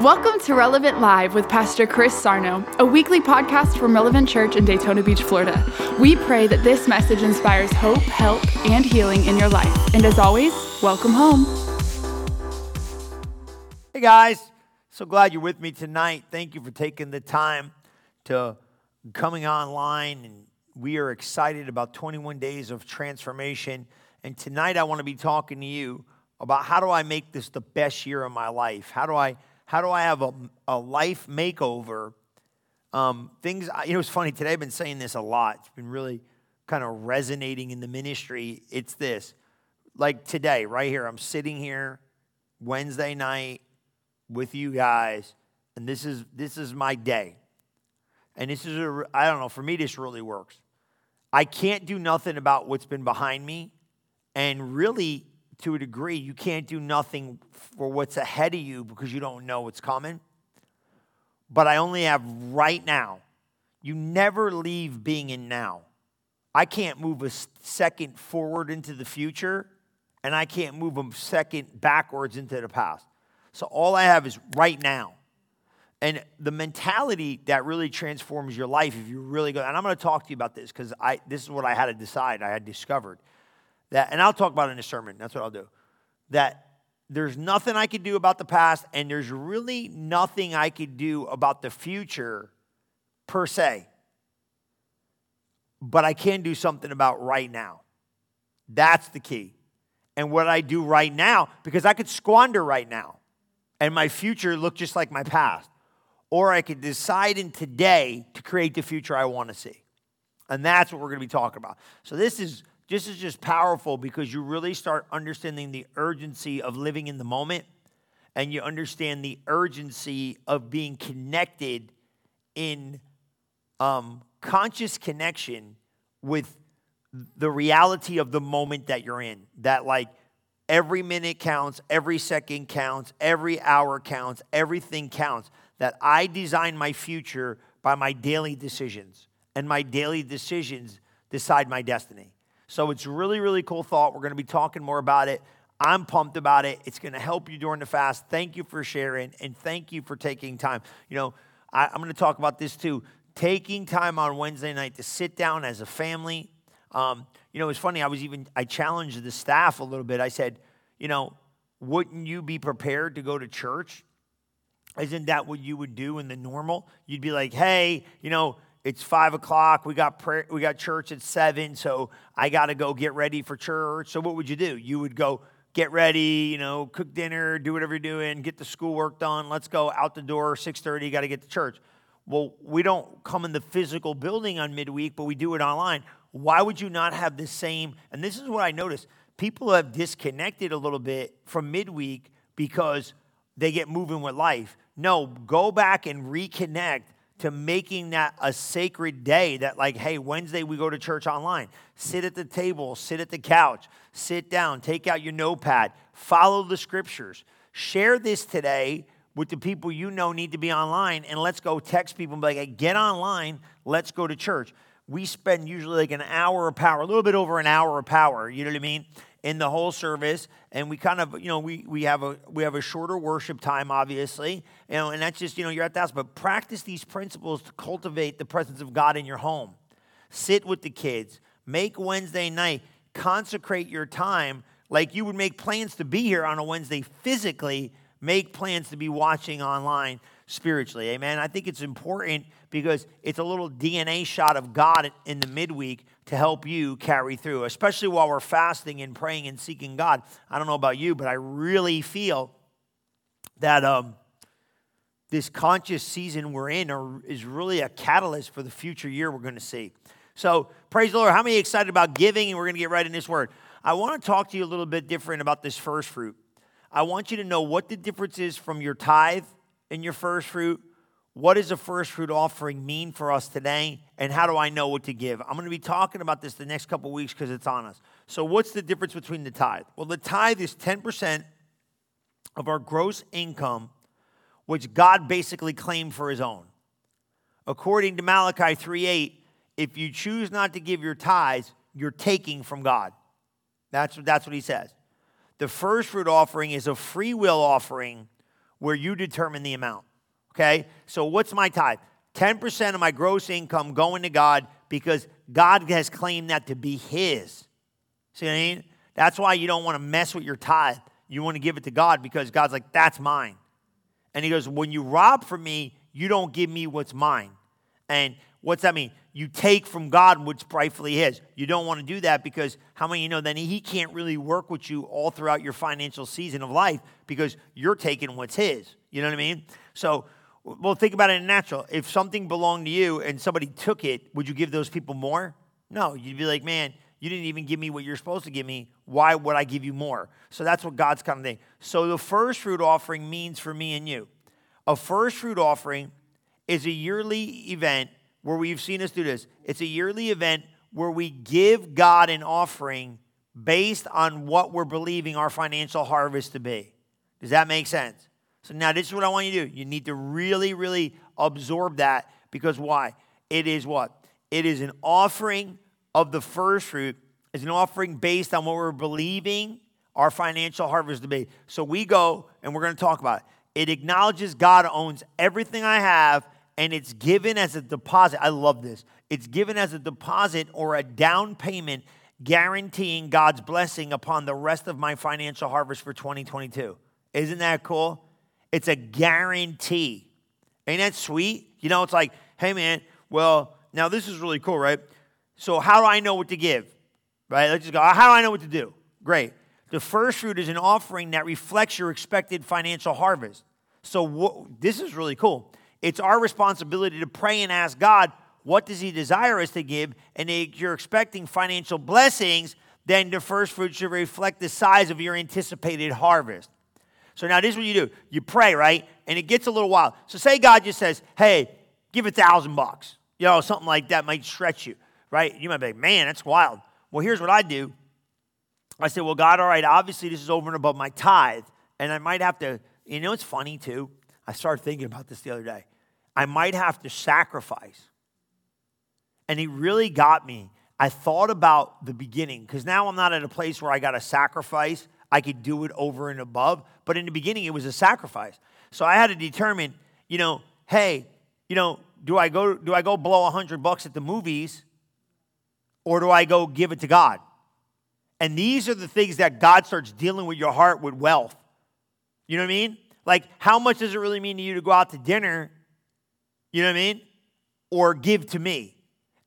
Welcome to Relevant Live with Pastor Chris Sarno, a weekly podcast from Relevant Church in Daytona Beach, Florida. We pray that this message inspires hope, help, and healing in your life. And as always, welcome home. Hey guys, so glad you're with me tonight. Thank you for taking the time to coming online and we are excited about 21 days of transformation. And tonight I want to be talking to you about how do I make this the best year of my life? How do I how do I have a, a life makeover? Um, things, you know, it's funny, today I've been saying this a lot. It's been really kind of resonating in the ministry. It's this like today, right here, I'm sitting here Wednesday night with you guys, and this is this is my day. And this is a, I don't know, for me, this really works. I can't do nothing about what's been behind me. And really, to a degree, you can't do nothing for what's ahead of you because you don't know what's coming. But I only have right now. You never leave being in now. I can't move a second forward into the future, and I can't move a second backwards into the past. So all I have is right now. And the mentality that really transforms your life if you really go, and I'm going to talk to you about this because I this is what I had to decide, I had discovered that, and I'll talk about it in a sermon. That's what I'll do. That there's nothing I could do about the past, and there's really nothing I could do about the future per se. But I can do something about right now. That's the key. And what I do right now, because I could squander right now, and my future look just like my past. Or I could decide in today to create the future I want to see. And that's what we're going to be talking about. So this is this is just powerful because you really start understanding the urgency of living in the moment and you understand the urgency of being connected in um, conscious connection with the reality of the moment that you're in. That, like, every minute counts, every second counts, every hour counts, everything counts. That I design my future by my daily decisions, and my daily decisions decide my destiny. So it's really, really cool thought. We're going to be talking more about it. I'm pumped about it. It's going to help you during the fast. Thank you for sharing and thank you for taking time. You know, I, am going to talk about this too. Taking time on Wednesday night to sit down as a family. Um, you know, it's funny. I was even I challenged the staff a little bit. I said, you know, wouldn't you be prepared to go to church? Isn't that what you would do in the normal? You'd be like, hey, you know, it's five o'clock. We got prayer, we got church at seven, so I got to go get ready for church. So what would you do? You would go get ready, you know, cook dinner, do whatever you're doing, get the schoolwork done. Let's go out the door. Six thirty. Got to get to church. Well, we don't come in the physical building on midweek, but we do it online. Why would you not have the same? And this is what I noticed: people have disconnected a little bit from midweek because they get moving with life. No, go back and reconnect to making that a sacred day that, like, hey, Wednesday we go to church online. Sit at the table, sit at the couch, sit down, take out your notepad, follow the scriptures. Share this today with the people you know need to be online, and let's go text people and be like, hey, get online, let's go to church. We spend usually like an hour of power, a little bit over an hour of power, you know what I mean? In the whole service and we kind of you know we, we have a we have a shorter worship time obviously you know and that's just you know you're at the house but practice these principles to cultivate the presence of god in your home. Sit with the kids. Make wednesday night consecrate your time like you would make plans to be here on a wednesday physically. Make plans to be watching online spiritually amen i think it's important because it's a little dna shot of god in the midweek to help you carry through, especially while we're fasting and praying and seeking God. I don't know about you, but I really feel that um, this conscious season we're in are, is really a catalyst for the future year we're going to see. So, praise the Lord. How many excited about giving? And we're going to get right in this word. I want to talk to you a little bit different about this first fruit. I want you to know what the difference is from your tithe and your first fruit? What does a first fruit offering mean for us today and how do i know what to give? I'm going to be talking about this the next couple weeks because it's on us. So what's the difference between the tithe? Well the tithe is 10% of our gross income which god basically claimed for his own. According to malachi 3.8 if you choose not to give your tithes you're taking from god. That's, what that's what he says. The first fruit offering is a free will offering where you determine the amount. Okay? So what's my tithe? 10% of my gross income going to God because God has claimed that to be His. See what I mean? That's why you don't want to mess with your tithe. You want to give it to God because God's like, that's mine. And He goes, when you rob from me, you don't give me what's mine. And what's that mean? You take from God what's rightfully His. You don't want to do that because how many you know then He can't really work with you all throughout your financial season of life because you're taking what's His. You know what I mean? So well, think about it in natural. If something belonged to you and somebody took it, would you give those people more? No, you'd be like, man, you didn't even give me what you're supposed to give me. Why would I give you more? So that's what God's kind of thing. So the first fruit offering means for me and you. A first fruit offering is a yearly event where we've seen us do this. It's a yearly event where we give God an offering based on what we're believing our financial harvest to be. Does that make sense? So now this is what I want you to do. You need to really, really absorb that because why? It is what? It is an offering of the first fruit. It's an offering based on what we're believing our financial harvest to be. So we go and we're going to talk about it. It acknowledges God owns everything I have and it's given as a deposit. I love this. It's given as a deposit or a down payment guaranteeing God's blessing upon the rest of my financial harvest for 2022. Isn't that cool? It's a guarantee. Ain't that sweet? You know, it's like, hey, man, well, now this is really cool, right? So, how do I know what to give? Right? Let's just go, how do I know what to do? Great. The first fruit is an offering that reflects your expected financial harvest. So, this is really cool. It's our responsibility to pray and ask God, what does He desire us to give? And if you're expecting financial blessings, then the first fruit should reflect the size of your anticipated harvest. So now this is what you do. You pray, right? And it gets a little wild. So say God just says, hey, give a thousand bucks. You know, something like that might stretch you, right? You might be like, man, that's wild. Well, here's what I do. I say, well, God, all right, obviously this is over and above my tithe. And I might have to, you know, it's funny too. I started thinking about this the other day. I might have to sacrifice. And he really got me. I thought about the beginning because now I'm not at a place where I got to sacrifice. I could do it over and above. But in the beginning, it was a sacrifice. So I had to determine, you know, hey, you know, do I go do I go blow a hundred bucks at the movies, or do I go give it to God? And these are the things that God starts dealing with your heart with wealth. You know what I mean? Like, how much does it really mean to you to go out to dinner? You know what I mean? Or give to me.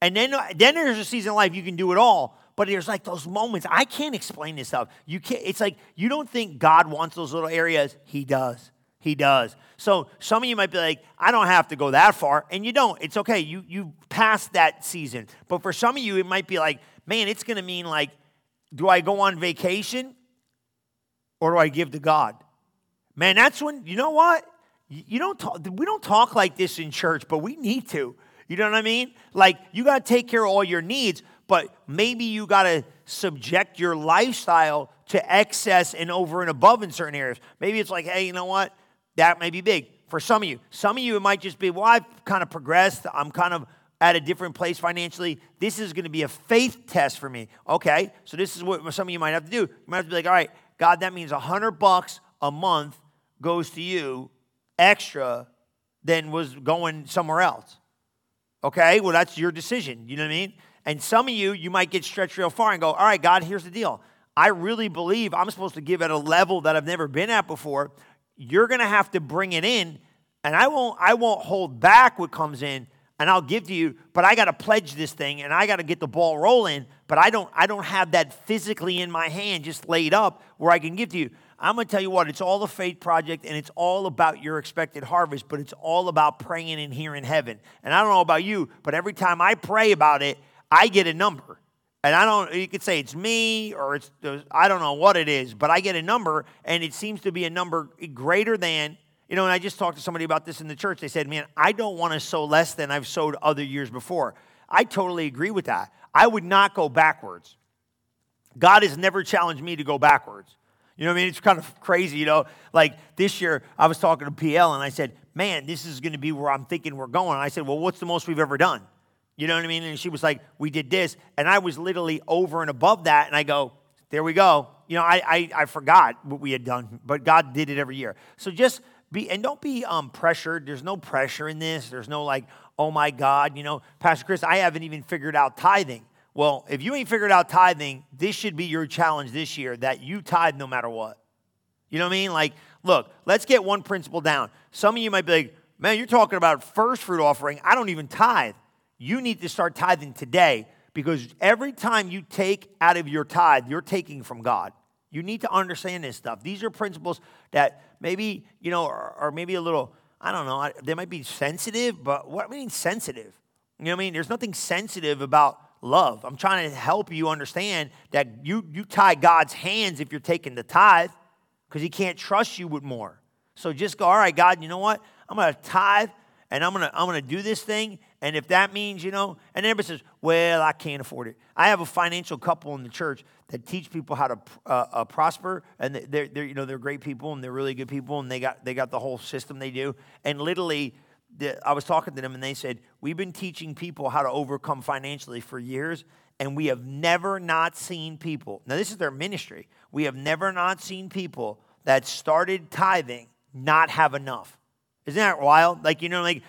And then, then there's a season of life you can do it all. But there's like those moments. I can't explain this stuff. You can't, it's like you don't think God wants those little areas. He does. He does. So some of you might be like, I don't have to go that far. And you don't. It's okay. You you passed that season. But for some of you, it might be like, man, it's gonna mean like, do I go on vacation or do I give to God? Man, that's when, you know what? You don't talk, we don't talk like this in church, but we need to. You know what I mean? Like, you got to take care of all your needs, but maybe you got to subject your lifestyle to excess and over and above in certain areas. Maybe it's like, hey, you know what? That may be big for some of you. Some of you, it might just be, well, I've kind of progressed. I'm kind of at a different place financially. This is going to be a faith test for me. Okay, so this is what some of you might have to do. You might have to be like, all right, God, that means a hundred bucks a month goes to you extra than was going somewhere else. Okay, well, that's your decision. You know what I mean? And some of you, you might get stretched real far and go, all right, God, here's the deal. I really believe I'm supposed to give at a level that I've never been at before. You're going to have to bring it in, and I won't, I won't hold back what comes in, and I'll give to you, but I got to pledge this thing and I got to get the ball rolling, but I don't, I don't have that physically in my hand just laid up where I can give to you. I'm going to tell you what, it's all a faith project and it's all about your expected harvest, but it's all about praying in here in heaven. And I don't know about you, but every time I pray about it, I get a number. And I don't, you could say it's me or it's, I don't know what it is, but I get a number and it seems to be a number greater than, you know, and I just talked to somebody about this in the church. They said, man, I don't want to sow less than I've sowed other years before. I totally agree with that. I would not go backwards. God has never challenged me to go backwards. You know what I mean? It's kind of crazy, you know. Like this year, I was talking to PL and I said, Man, this is going to be where I'm thinking we're going. And I said, Well, what's the most we've ever done? You know what I mean? And she was like, We did this. And I was literally over and above that. And I go, There we go. You know, I, I, I forgot what we had done, but God did it every year. So just be, and don't be um, pressured. There's no pressure in this. There's no like, oh my God, you know, Pastor Chris, I haven't even figured out tithing. Well, if you ain't figured out tithing, this should be your challenge this year that you tithe no matter what. You know what I mean? Like, look, let's get one principle down. Some of you might be like, man, you're talking about first fruit offering. I don't even tithe. You need to start tithing today because every time you take out of your tithe, you're taking from God. You need to understand this stuff. These are principles that maybe, you know, are, are maybe a little, I don't know, they might be sensitive, but what I mean sensitive? You know what I mean? There's nothing sensitive about love. I'm trying to help you understand that you, you tie God's hands if you're taking the tithe because he can't trust you with more. So just go, all right, God, you know what? I'm going to tithe and I'm going to I'm going to do this thing. And if that means, you know, and everybody says, well, I can't afford it. I have a financial couple in the church that teach people how to uh, uh, prosper. And they're, they're, you know, they're great people and they're really good people. And they got, they got the whole system they do. And literally, the, I was talking to them and they said, we've been teaching people how to overcome financially for years. And we have never not seen people. Now, this is their ministry. We have never not seen people that started tithing not have enough. Isn't that wild? Like, you know, like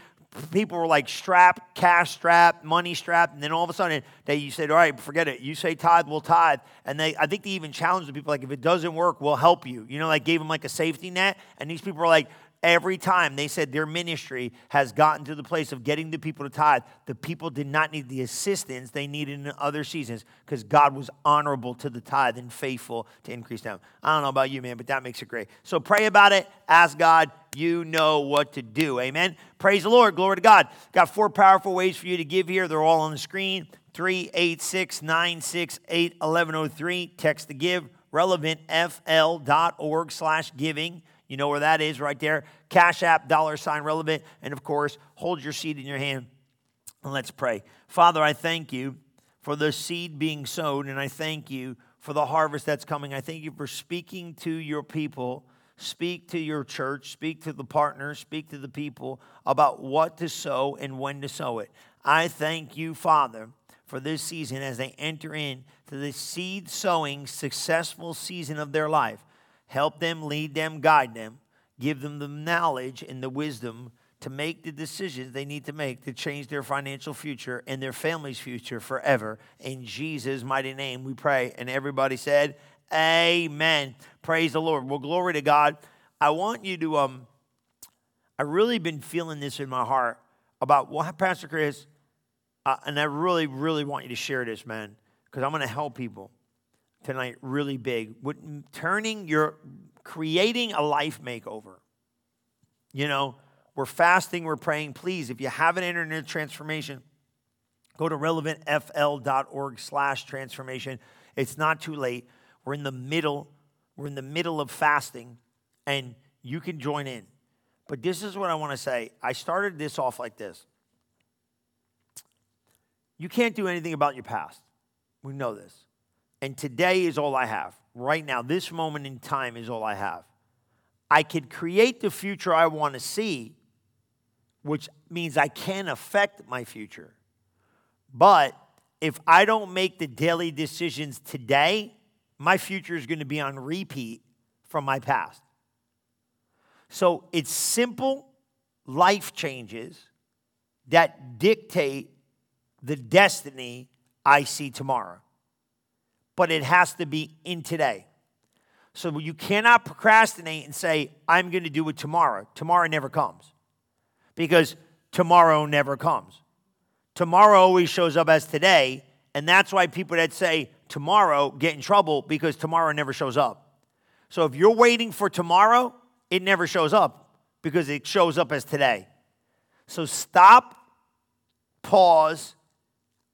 people were like strapped, cash strapped, money strapped, and then all of a sudden they you said, all right, forget it. You say tithe, we'll tithe. And they I think they even challenged the people like if it doesn't work, we'll help you. You know, like gave them like a safety net. And these people were like, Every time they said their ministry has gotten to the place of getting the people to tithe, the people did not need the assistance they needed in other seasons because God was honorable to the tithe and faithful to increase them. I don't know about you, man, but that makes it great. So pray about it. Ask God. You know what to do. Amen. Praise the Lord. Glory to God. Got four powerful ways for you to give here. They're all on the screen 386 968 1103. Text to give relevantfl.org slash giving. You know where that is right there. Cash App, dollar sign relevant. And of course, hold your seed in your hand and let's pray. Father, I thank you for the seed being sown, and I thank you for the harvest that's coming. I thank you for speaking to your people. Speak to your church, speak to the partners, speak to the people about what to sow and when to sow it. I thank you, Father, for this season as they enter into the seed sowing successful season of their life. Help them, lead them, guide them. Give them the knowledge and the wisdom to make the decisions they need to make to change their financial future and their family's future forever. In Jesus' mighty name, we pray. And everybody said, Amen. Praise the Lord. Well, glory to God. I want you to, um, I really been feeling this in my heart about what, Pastor Chris, uh, and I really, really want you to share this, man, because I'm going to help people tonight really big. Turning your, creating a life makeover. You know, we're fasting, we're praying. Please, if you haven't entered into transformation, go to relevantfl.org slash transformation. It's not too late. We're in the middle, we're in the middle of fasting, and you can join in. But this is what I want to say. I started this off like this. You can't do anything about your past. We know this. And today is all I have. Right now, this moment in time is all I have. I could create the future I want to see, which means I can affect my future. But if I don't make the daily decisions today, my future is going to be on repeat from my past. So it's simple life changes that dictate the destiny I see tomorrow but it has to be in today. So you cannot procrastinate and say, I'm going to do it tomorrow. Tomorrow never comes because tomorrow never comes. Tomorrow always shows up as today, and that's why people that say tomorrow get in trouble because tomorrow never shows up. So if you're waiting for tomorrow, it never shows up because it shows up as today. So stop, pause.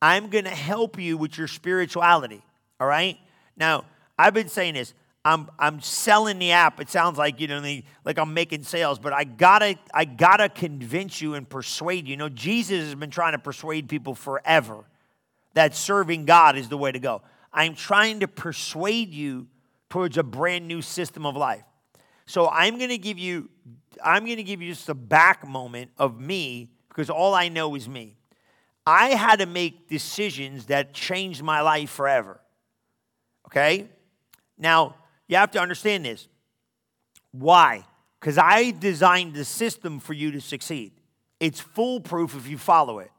I'm going to help you with your spirituality. All right? Now, I've been saying this. I'm, I'm selling the app. It sounds like, you know, like I'm making sales, but I gotta, I gotta convince you and persuade you. You know, Jesus has been trying to persuade people forever that serving God is the way to go. I'm trying to persuade you towards a brand new system of life. So I'm gonna give you, I'm gonna give you just a back moment of me because all I know is me. I had to make decisions that changed my life forever. Okay? Now, you have to understand this. Why? because I designed the system for you to succeed. It's foolproof if you follow it.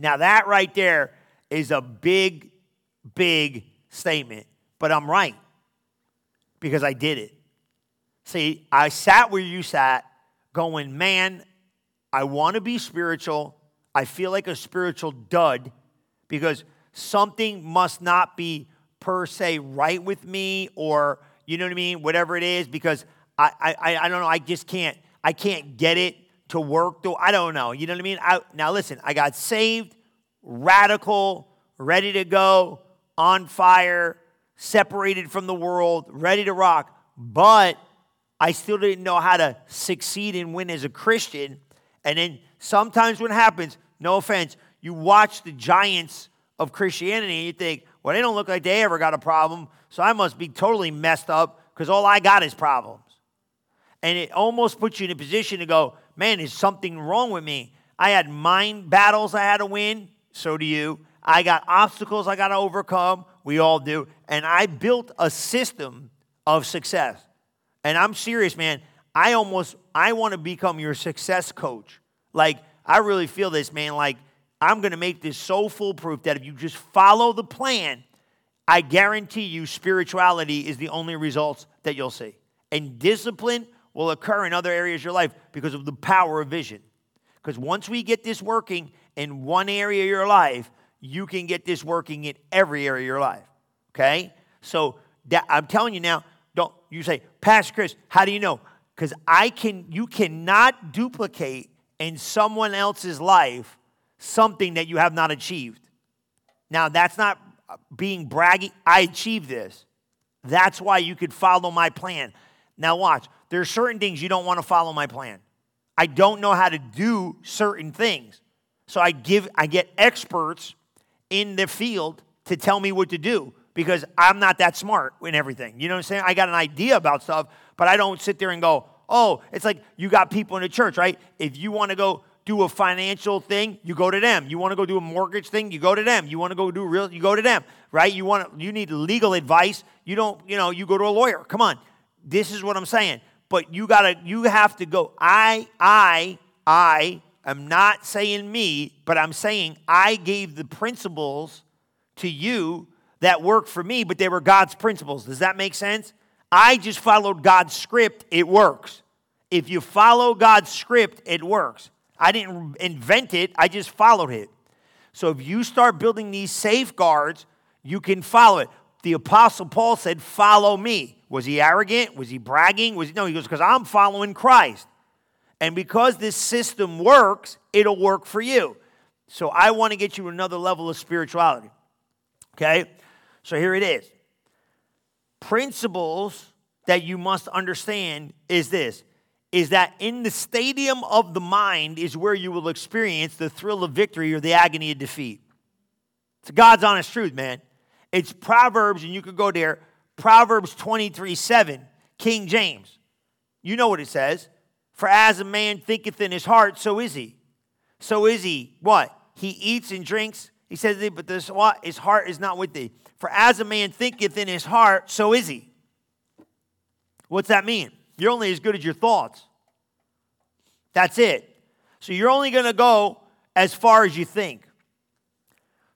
Now, that right there is a big, big statement, but I'm right because I did it. See, I sat where you sat going, man, I want to be spiritual. I feel like a spiritual dud because something must not be per se right with me or, you know what I mean, whatever it is, because I, I, I don't know, I just can't, I can't get it to work. Though I don't know, you know what I mean? I, now listen, I got saved, radical, ready to go, on fire, separated from the world, ready to rock, but I still didn't know how to succeed and win as a Christian. And then sometimes what happens, no offense, you watch the giants of Christianity and you think, well, they don't look like they ever got a problem, so I must be totally messed up because all I got is problems. And it almost puts you in a position to go, man, is something wrong with me? I had mind battles I had to win, so do you. I got obstacles I got to overcome, we all do. And I built a system of success. And I'm serious, man. I almost I want to become your success coach. Like I really feel this, man. Like I'm going to make this so foolproof that if you just follow the plan, I guarantee you spirituality is the only results that you'll see. And discipline will occur in other areas of your life because of the power of vision. Because once we get this working in one area of your life, you can get this working in every area of your life. Okay? So that, I'm telling you now, don't you say, Pastor Chris, how do you know? Because I can you cannot duplicate in someone else's life something that you have not achieved. Now that's not being braggy. I achieved this. That's why you could follow my plan. Now watch. There are certain things you don't want to follow my plan. I don't know how to do certain things. So I give I get experts in the field to tell me what to do because I'm not that smart in everything. You know what I'm saying? I got an idea about stuff, but I don't sit there and go, oh, it's like you got people in the church, right? If you want to go do a financial thing, you go to them. You want to go do a mortgage thing, you go to them. You want to go do real, you go to them, right? You want to, you need legal advice, you don't, you know, you go to a lawyer. Come on. This is what I'm saying. But you got to you have to go I I I am not saying me, but I'm saying I gave the principles to you that worked for me, but they were God's principles. Does that make sense? I just followed God's script, it works. If you follow God's script, it works. I didn't invent it, I just followed it. So if you start building these safeguards, you can follow it. The Apostle Paul said, Follow me. Was he arrogant? Was he bragging? Was he, no, he goes, Because I'm following Christ. And because this system works, it'll work for you. So I want to get you another level of spirituality. Okay? So here it is. Principles that you must understand is this is that in the stadium of the mind is where you will experience the thrill of victory or the agony of defeat. It's God's honest truth, man. It's Proverbs, and you could go there, Proverbs 23 7, King James. You know what it says. For as a man thinketh in his heart, so is he. So is he what? He eats and drinks. He says, but this, what? his heart is not with thee. For as a man thinketh in his heart, so is he. What's that mean? You're only as good as your thoughts. That's it. So you're only going to go as far as you think.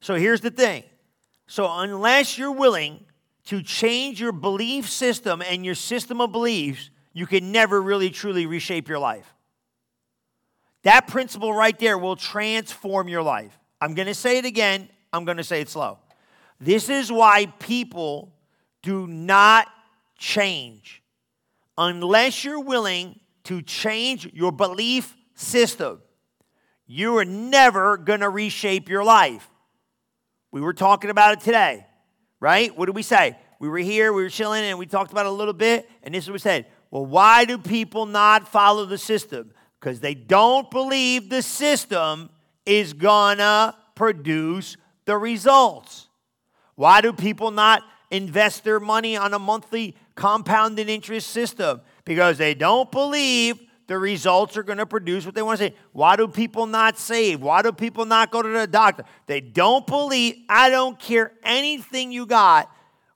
So here's the thing. So unless you're willing to change your belief system and your system of beliefs, you can never really truly reshape your life. That principle right there will transform your life. I'm going to say it again, I'm going to say it slow. This is why people do not change unless you're willing to change your belief system. You are never going to reshape your life. We were talking about it today, right? What did we say? We were here, we were chilling, and we talked about it a little bit, and this is what we said. Well, why do people not follow the system? Because they don't believe the system is gonna produce the results. Why do people not invest their money on a monthly compounded interest system? Because they don't believe the results are going to produce what they want to say. Why do people not save? Why do people not go to the doctor? They don't believe. I don't care anything you got,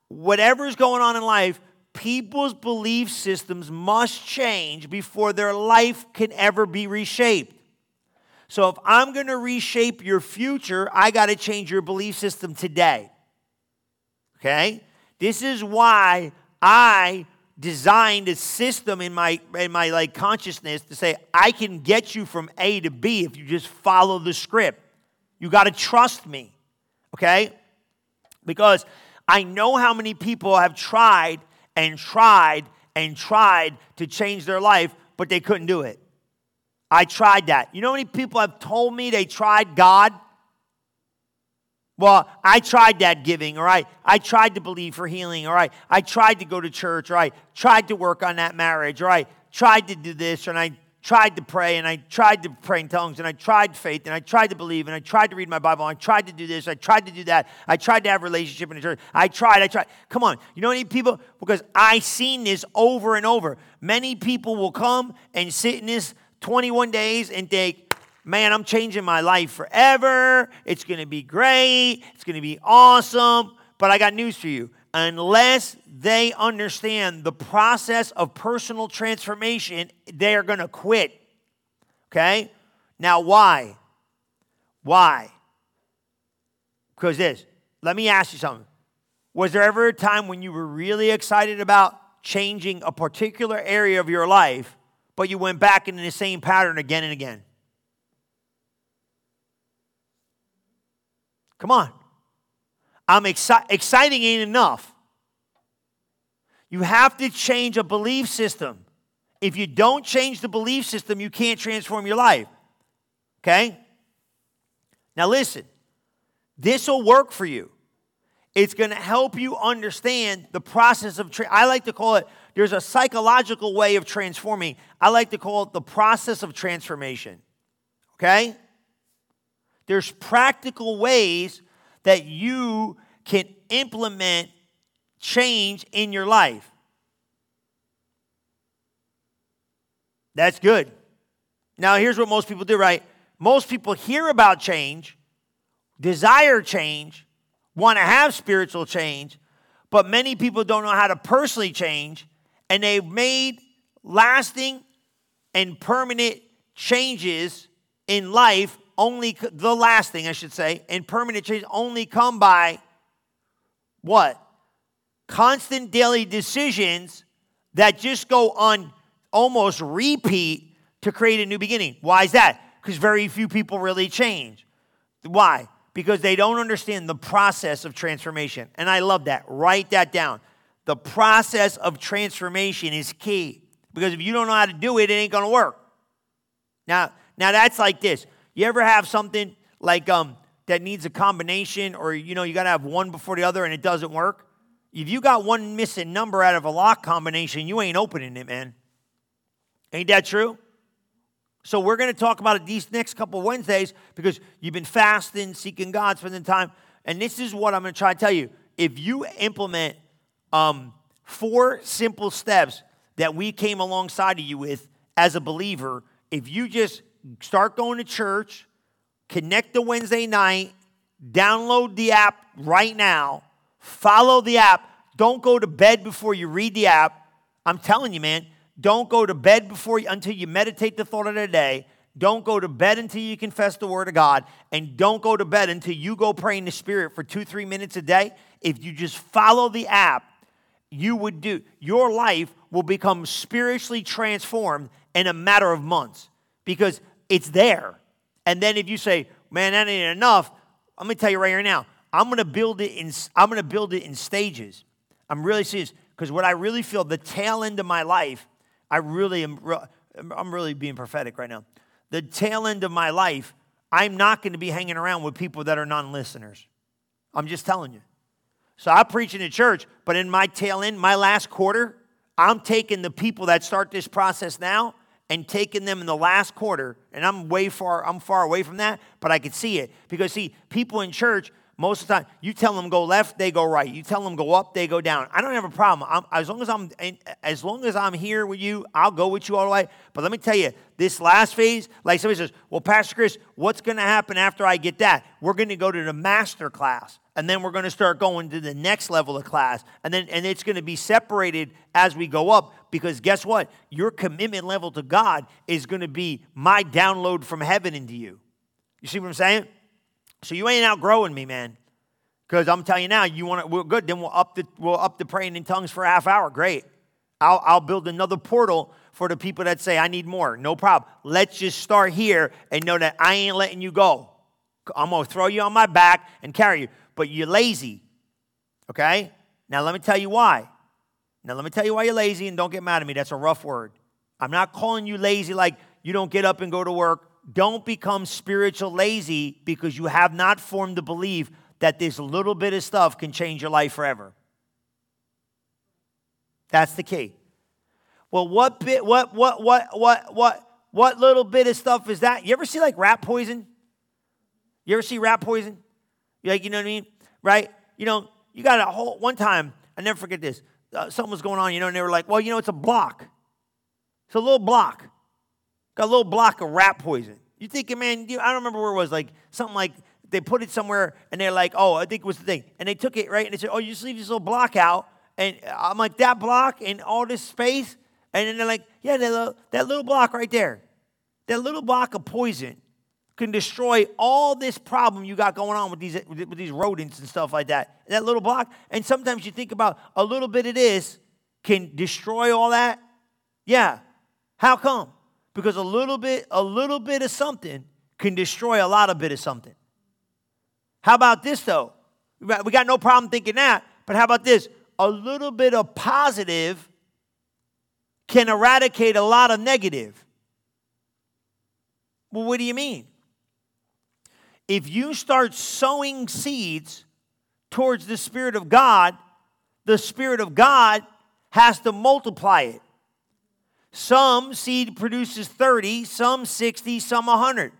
whatever's going on in life, people's belief systems must change before their life can ever be reshaped. So if I'm going to reshape your future, I got to change your belief system today. Okay? This is why I designed a system in my in my like consciousness to say I can get you from A to B if you just follow the script. You got to trust me. Okay? Because I know how many people have tried and tried and tried to change their life, but they couldn't do it. I tried that. You know how many people have told me they tried God? Well, I tried that giving, right? I I tried to believe for healing, right? I I tried to go to church, all right? Tried to work on that marriage, all right? Tried to do this, and I tried to pray, and I tried to pray in tongues, and I tried faith, and I tried to believe, and I tried to read my Bible, and I tried to do this, I tried to do that, I tried to have a relationship in the church. I tried, I tried. Come on, you know any people? Because I seen this over and over. Many people will come and sit in this 21 days and think, man, I'm changing my life forever. It's going to be great. It's going to be awesome. But I got news for you. Unless they understand the process of personal transformation, they are going to quit. Okay? Now, why? Why? Because this, let me ask you something. Was there ever a time when you were really excited about changing a particular area of your life, but you went back into the same pattern again and again? Come on. I'm exci- exciting ain't enough. You have to change a belief system. If you don't change the belief system, you can't transform your life. Okay? Now listen. This will work for you. It's going to help you understand the process of tra- I like to call it there's a psychological way of transforming. I like to call it the process of transformation. Okay? There's practical ways that you can implement change in your life. That's good. Now, here's what most people do, right? Most people hear about change, desire change, want to have spiritual change, but many people don't know how to personally change, and they've made lasting and permanent changes in life only the last thing I should say, and permanent change only come by what? Constant daily decisions that just go on almost repeat to create a new beginning. Why is that? Because very few people really change. Why? Because they don't understand the process of transformation. And I love that. Write that down. The process of transformation is key. Because if you don't know how to do it, it ain't gonna work. Now, now that's like this. You ever have something like um, that needs a combination, or you know, you got to have one before the other and it doesn't work? If you got one missing number out of a lock combination, you ain't opening it, man. Ain't that true? So we're going to talk about it these next couple Wednesdays because you've been fasting, seeking God, spending time, and this is what I'm going to try to tell you. If you implement um, four simple steps that we came alongside of you with as a believer, if you just start going to church, connect the Wednesday night, download the app right now, follow the app. Don't go to bed before you read the app. I'm telling you, man, don't go to bed before you, until you meditate the thought of the day. Don't go to bed until you confess the word of God. And don't go to bed until you go pray in the spirit for two, three minutes a day. If you just follow the app, you would do, your life will become spiritually transformed in a matter of months. Because it's there. And then if you say, man, that ain't enough, I'm gonna tell you right here now, I'm gonna build it in I'm gonna build it in stages. I'm really serious because what I really feel the tail end of my life, I really am I'm really being prophetic right now. The tail end of my life, I'm not going to be hanging around with people that are non-listeners. I'm just telling you. So I preach in the church, but in my tail end, my last quarter, I'm taking the people that start this process now and taking them in the last quarter, and I'm way far, I'm far away from that, but I could see it. Because see, people in church, most of the time, you tell them go left, they go right. You tell them go up, they go down. I don't have a problem. I'm, as long as I'm as long as I'm here with you, I'll go with you all the way. But let me tell you, this last phase, like somebody says, "Well, Pastor Chris, what's going to happen after I get that?" We're going to go to the master class, and then we're going to start going to the next level of class, and then and it's going to be separated as we go up. Because guess what? Your commitment level to God is going to be my download from heaven into you. You see what I'm saying? So you ain't outgrowing me, man. Because I'm telling you now, you want to, we're good. Then we'll up the we'll up the praying in tongues for a half hour. Great. I'll, I'll build another portal for the people that say I need more. No problem. Let's just start here and know that I ain't letting you go. I'm gonna throw you on my back and carry you. But you're lazy. Okay? Now let me tell you why. Now let me tell you why you're lazy and don't get mad at me. That's a rough word. I'm not calling you lazy like you don't get up and go to work don't become spiritual lazy because you have not formed the belief that this little bit of stuff can change your life forever. That's the key. Well, what bit, what, what, what, what, what, what little bit of stuff is that? You ever see like rat poison? You ever see rat poison? You like, you know what I mean? Right? You know, you got a whole, one time, I never forget this. Uh, something was going on, you know, and they were like, well, you know, it's a block. It's a little block. Got a little block of rat poison. You thinking, man, you, I don't remember where it was, like something like they put it somewhere and they're like, oh, I think it was the thing. And they took it, right? And they said, oh, you just leave this little block out. And I'm like, that block and all this space? And then they're like, yeah, that little, that little block right there. That little block of poison can destroy all this problem you got going on with these, with these rodents and stuff like that. That little block. And sometimes you think about a little bit of this can destroy all that. Yeah. How come? Because a little bit, a little bit of something can destroy a lot of bit of something. How about this though? We got no problem thinking that, but how about this? A little bit of positive can eradicate a lot of negative. Well, what do you mean? If you start sowing seeds towards the Spirit of God, the Spirit of God has to multiply it. Some seed produces 30, some 60, some 100.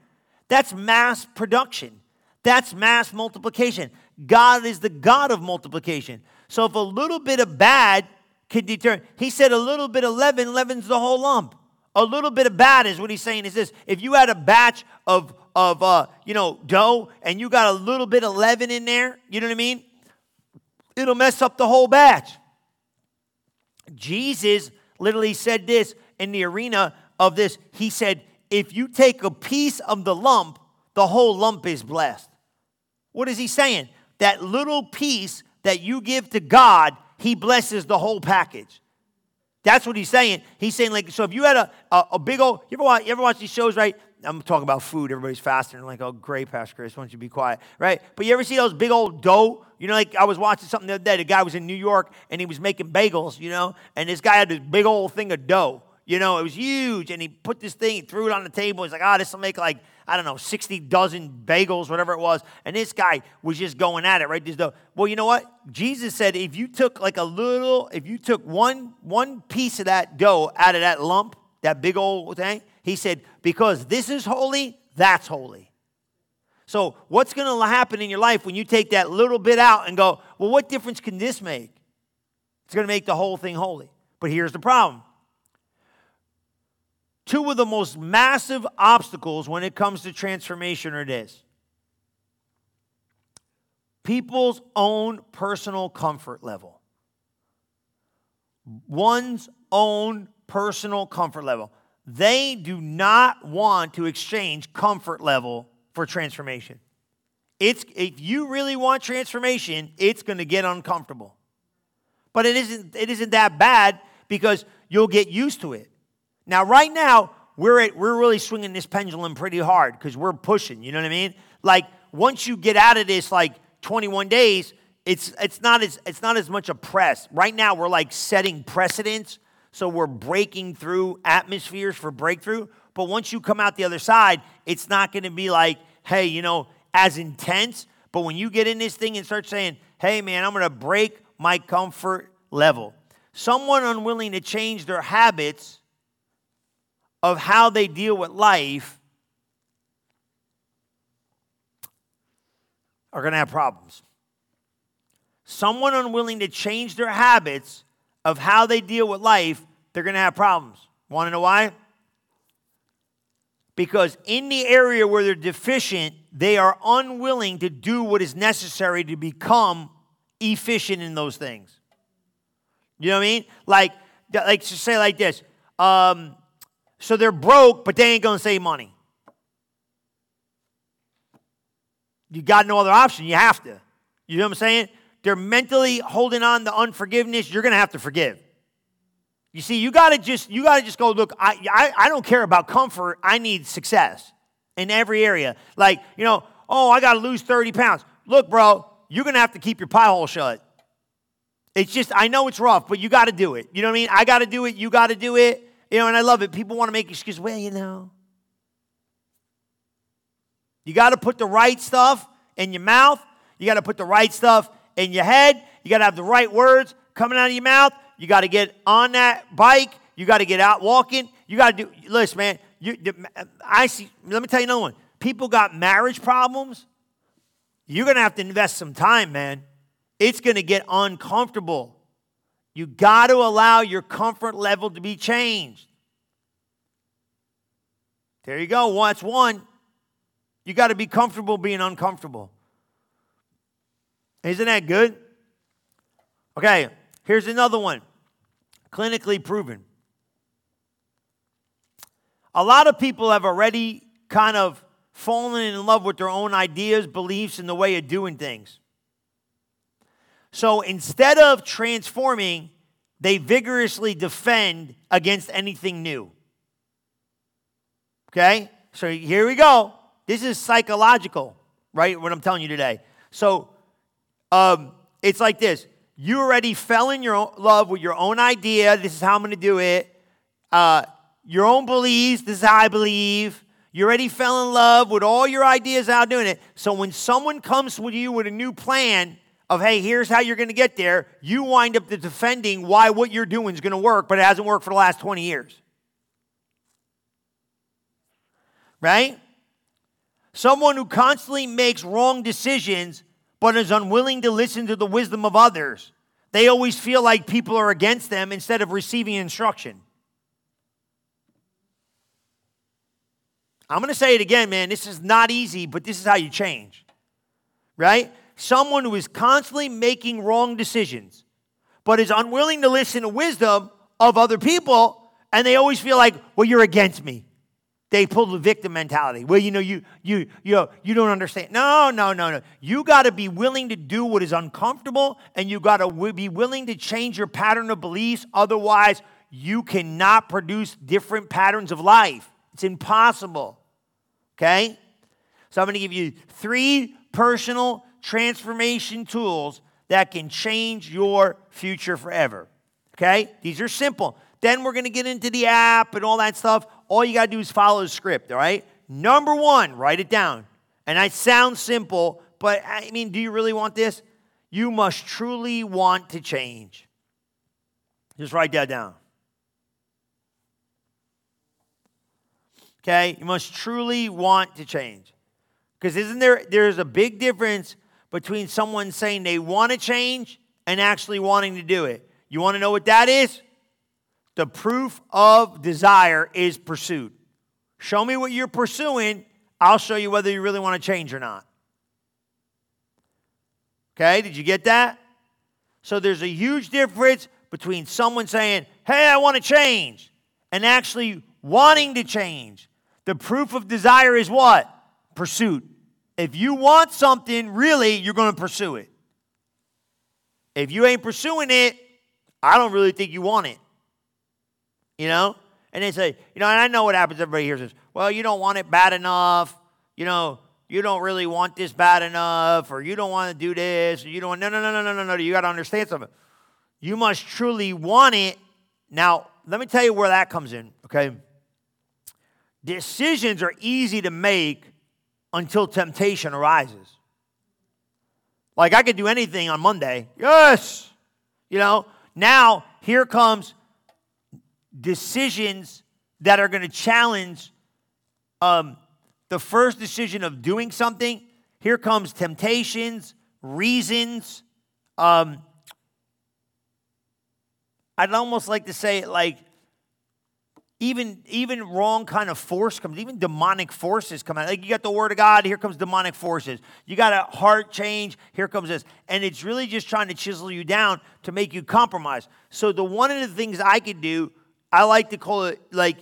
That's mass production. That's mass multiplication. God is the God of multiplication. So if a little bit of bad can determine, he said a little bit of leaven leavens the whole lump. A little bit of bad is what he's saying is this. If you had a batch of, of uh, you know, dough and you got a little bit of leaven in there, you know what I mean? It'll mess up the whole batch. Jesus literally said this in the arena of this. He said, if you take a piece of the lump, the whole lump is blessed. What is he saying? That little piece that you give to God, he blesses the whole package. That's what he's saying. He's saying, like, so if you had a, a, a big old, you ever, watch, you ever watch these shows, right? I'm talking about food. Everybody's fasting. Like, oh, great, Pastor Chris. Why don't you be quiet, right? But you ever see those big old dough? You know, like I was watching something the other day. The guy was in New York and he was making bagels, you know, and this guy had this big old thing of dough. You know, it was huge. And he put this thing, he threw it on the table. He's like, oh, this will make like, I don't know, 60 dozen bagels, whatever it was. And this guy was just going at it, right? This. Well, you know what? Jesus said if you took like a little, if you took one, one piece of that dough out of that lump, that big old thing, he said, because this is holy, that's holy. So, what's going to happen in your life when you take that little bit out and go, well, what difference can this make? It's going to make the whole thing holy. But here's the problem two of the most massive obstacles when it comes to transformation are this people's own personal comfort level. One's own personal comfort level. They do not want to exchange comfort level for transformation. It's, if you really want transformation, it's going to get uncomfortable. But it isn't, it isn't that bad because you'll get used to it. Now, right now, we're, at, we're really swinging this pendulum pretty hard because we're pushing, you know what I mean? Like, once you get out of this, like 21 days, it's, it's, not as, it's not as much a press. Right now, we're like setting precedents, so we're breaking through atmospheres for breakthrough. But once you come out the other side, it's not going to be like, hey, you know, as intense. But when you get in this thing and start saying, hey, man, I'm going to break my comfort level. Someone unwilling to change their habits of how they deal with life. are going to have problems. Someone unwilling to change their habits of how they deal with life, they're going to have problems. Want to know why? Because in the area where they're deficient, they are unwilling to do what is necessary to become efficient in those things. You know what I mean? Like, like to say like this. Um, so they're broke, but they ain't gonna save money. You got no other option. You have to. You know what I'm saying? They're mentally holding on to unforgiveness. You're gonna have to forgive. You see, you gotta just you gotta just go look. I, I I don't care about comfort. I need success in every area. Like you know, oh, I gotta lose 30 pounds. Look, bro, you're gonna have to keep your pie hole shut. It's just, I know it's rough, but you got to do it. You know what I mean? I got to do it. You got to do it. You know, and I love it. People want to make excuses. Well, you know. You got to put the right stuff in your mouth. You got to put the right stuff in your head. You got to have the right words coming out of your mouth. You got to get on that bike. You got to get out walking. You got to do, listen, man. You, I see, let me tell you another one. People got marriage problems. You're going to have to invest some time, man it's going to get uncomfortable. You got to allow your comfort level to be changed. There you go. Well, that's one. You got to be comfortable being uncomfortable. Isn't that good? Okay, here's another one clinically proven. A lot of people have already kind of fallen in love with their own ideas, beliefs, and the way of doing things. So instead of transforming, they vigorously defend against anything new. Okay? So here we go. This is psychological, right? What I'm telling you today. So um, it's like this you already fell in your love with your own idea. This is how I'm going to do it. Uh, your own beliefs. This is how I believe. You already fell in love with all your ideas out doing it. So when someone comes with you with a new plan, of, hey, here's how you're going to get there, you wind up defending why what you're doing is going to work, but it hasn't worked for the last 20 years. Right? Someone who constantly makes wrong decisions but is unwilling to listen to the wisdom of others. They always feel like people are against them instead of receiving instruction. I'm going to say it again, man. This is not easy, but this is how you change. Right? Someone who is constantly making wrong decisions, but is unwilling to listen to wisdom of other people, and they always feel like, well, you're against me. They pull the victim mentality. Well, you know, you you you you don't understand. No, no, no, no. You got to be willing to do what is uncomfortable, and you got to be willing to change your pattern of beliefs. Otherwise, you cannot produce different patterns of life. It's impossible. Okay? So I'm going to give you three personal transformation tools that can change your future forever. Okay? These are simple. Then we're going to get into the app and all that stuff. All you got to do is follow the script, all right? Number one, write it down. And I sound simple, but I mean, do you really want this? You must truly want to change. Just write that down. Okay? You must truly want to change. Because isn't there there's a big difference between someone saying they want to change and actually wanting to do it. You want to know what that is? The proof of desire is pursuit. Show me what you're pursuing, I'll show you whether you really want to change or not. Okay, did you get that? So there's a huge difference between someone saying, Hey, I want to change, and actually wanting to change. The proof of desire is what? Pursuit. If you want something, really, you're going to pursue it. If you ain't pursuing it, I don't really think you want it. You know? And they say, you know, and I know what happens. Everybody hears this. Well, you don't want it bad enough. You know, you don't really want this bad enough, or you don't want to do this, or you don't want, no, no, no, no, no, no, no. You got to understand something. You must truly want it. Now, let me tell you where that comes in, okay? Decisions are easy to make until temptation arises. Like I could do anything on Monday. Yes. You know, now here comes decisions that are going to challenge um, the first decision of doing something. here comes temptations, reasons. Um, I'd almost like to say like even even wrong kind of force comes even demonic forces come out. Like you got the word of god here comes demonic forces. You got a heart change here comes this. And it's really just trying to chisel you down to make you compromise. So the one of the things i could do i like to call it like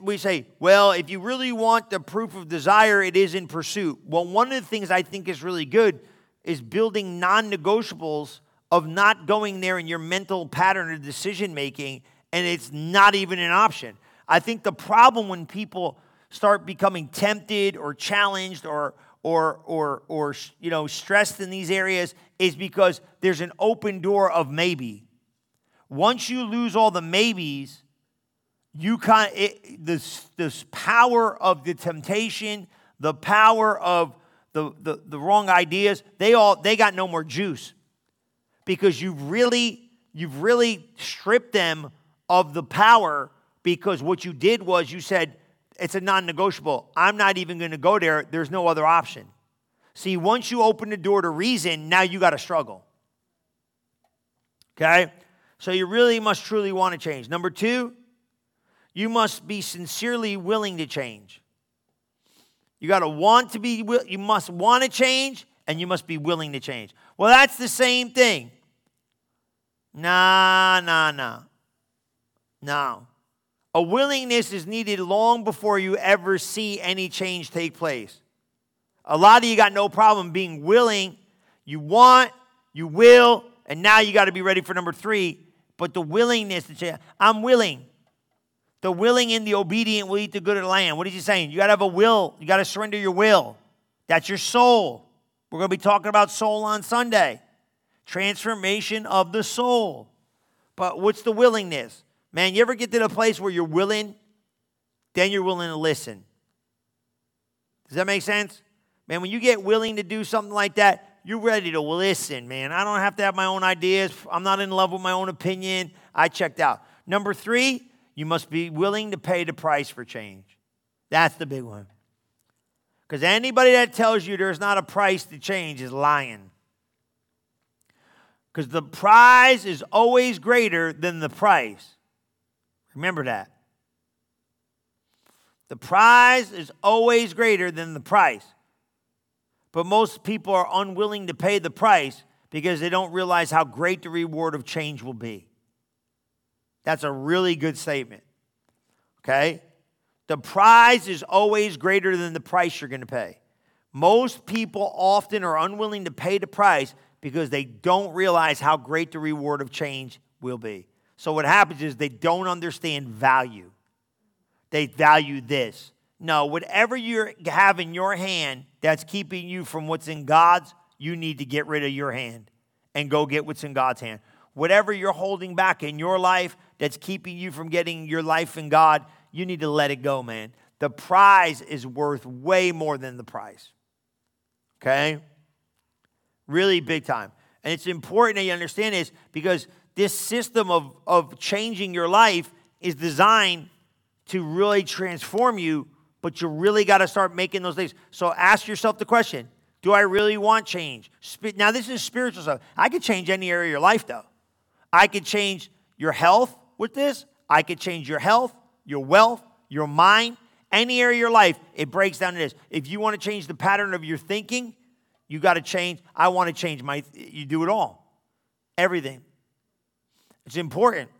we say well if you really want the proof of desire it is in pursuit. Well one of the things i think is really good is building non-negotiables of not going there in your mental pattern of decision making and it's not even an option I think the problem when people start becoming tempted or challenged or or or or you know stressed in these areas is because there's an open door of maybe. Once you lose all the maybes, you kind of this this power of the temptation, the power of the, the, the wrong ideas, they all they got no more juice. Because you've really, you've really stripped them of the power because what you did was you said, it's a non negotiable. I'm not even going to go there. There's no other option. See, once you open the door to reason, now you got to struggle. Okay? So you really must truly want to change. Number two, you must be sincerely willing to change. You got to want to be, you must want to change, and you must be willing to change. Well, that's the same thing. Nah, nah, nah. No. A willingness is needed long before you ever see any change take place. A lot of you got no problem being willing. You want, you will, and now you got to be ready for number three. But the willingness to say, I'm willing. The willing and the obedient will eat the good of the land. What is he saying? You got to have a will. You got to surrender your will. That's your soul. We're going to be talking about soul on Sunday. Transformation of the soul. But what's the willingness? Man, you ever get to the place where you're willing, then you're willing to listen. Does that make sense? Man, when you get willing to do something like that, you're ready to listen, man. I don't have to have my own ideas. I'm not in love with my own opinion. I checked out. Number three, you must be willing to pay the price for change. That's the big one. Because anybody that tells you there's not a price to change is lying. Because the prize is always greater than the price. Remember that. The prize is always greater than the price. But most people are unwilling to pay the price because they don't realize how great the reward of change will be. That's a really good statement. Okay? The prize is always greater than the price you're going to pay. Most people often are unwilling to pay the price because they don't realize how great the reward of change will be. So what happens is they don't understand value. They value this. No, whatever you have in your hand that's keeping you from what's in God's, you need to get rid of your hand and go get what's in God's hand. Whatever you're holding back in your life that's keeping you from getting your life in God, you need to let it go, man. The prize is worth way more than the price. Okay? Really big time. And it's important that you understand this because this system of, of changing your life is designed to really transform you, but you really got to start making those things. So ask yourself the question Do I really want change? Now, this is spiritual stuff. I could change any area of your life, though. I could change your health with this, I could change your health, your wealth, your mind, any area of your life. It breaks down to this. If you want to change the pattern of your thinking, you got to change. I want to change my, you do it all. Everything. It's important.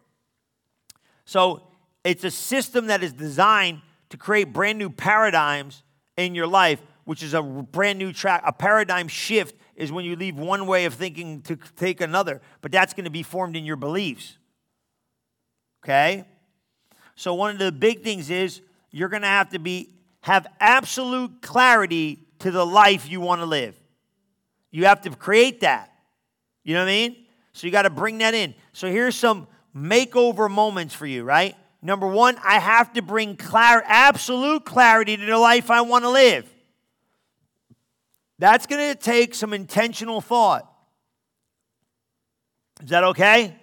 So it's a system that is designed to create brand new paradigms in your life, which is a brand new track. A paradigm shift is when you leave one way of thinking to take another, but that's going to be formed in your beliefs. Okay? So one of the big things is you're going to have to be have absolute clarity to the life you want to live. You have to create that. You know what I mean? So you got to bring that in. So here's some makeover moments for you, right? Number one, I have to bring clar- absolute clarity to the life I want to live. That's going to take some intentional thought. Is that okay?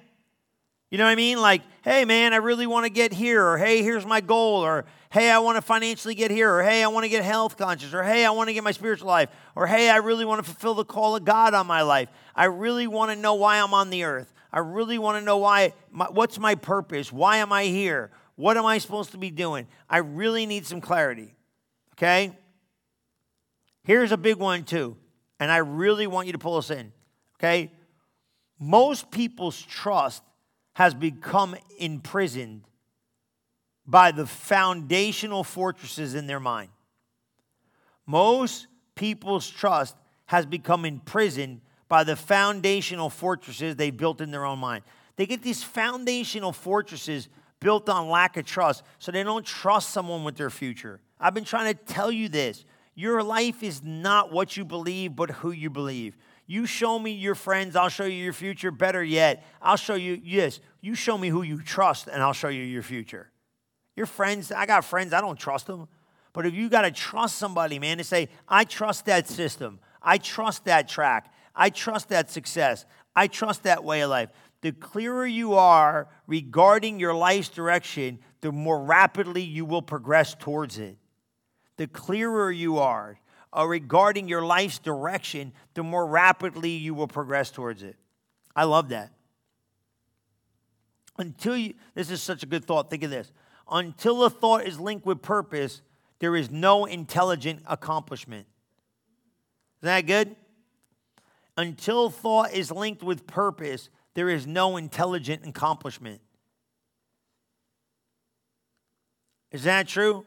You know what I mean? Like, hey, man, I really want to get here, or hey, here's my goal, or hey, I want to financially get here, or hey, I want to get health conscious, or hey, I want to get my spiritual life, or hey, I really want to fulfill the call of God on my life. I really want to know why I'm on the earth. I really want to know why, my, what's my purpose? Why am I here? What am I supposed to be doing? I really need some clarity. Okay? Here's a big one, too, and I really want you to pull us in. Okay? Most people's trust has become imprisoned by the foundational fortresses in their mind. Most people's trust has become imprisoned by the foundational fortresses they built in their own mind. They get these foundational fortresses built on lack of trust, so they don't trust someone with their future. I've been trying to tell you this. Your life is not what you believe, but who you believe. You show me your friends, I'll show you your future. Better yet, I'll show you, yes, you show me who you trust, and I'll show you your future. Your friends, I got friends, I don't trust them. But if you got to trust somebody, man, to say, I trust that system, I trust that track, I trust that success, I trust that way of life. The clearer you are regarding your life's direction, the more rapidly you will progress towards it. The clearer you are uh, regarding your life's direction, the more rapidly you will progress towards it. I love that. Until you, this is such a good thought. Think of this until a thought is linked with purpose, there is no intelligent accomplishment. Is that good? Until thought is linked with purpose, there is no intelligent accomplishment. Is that true?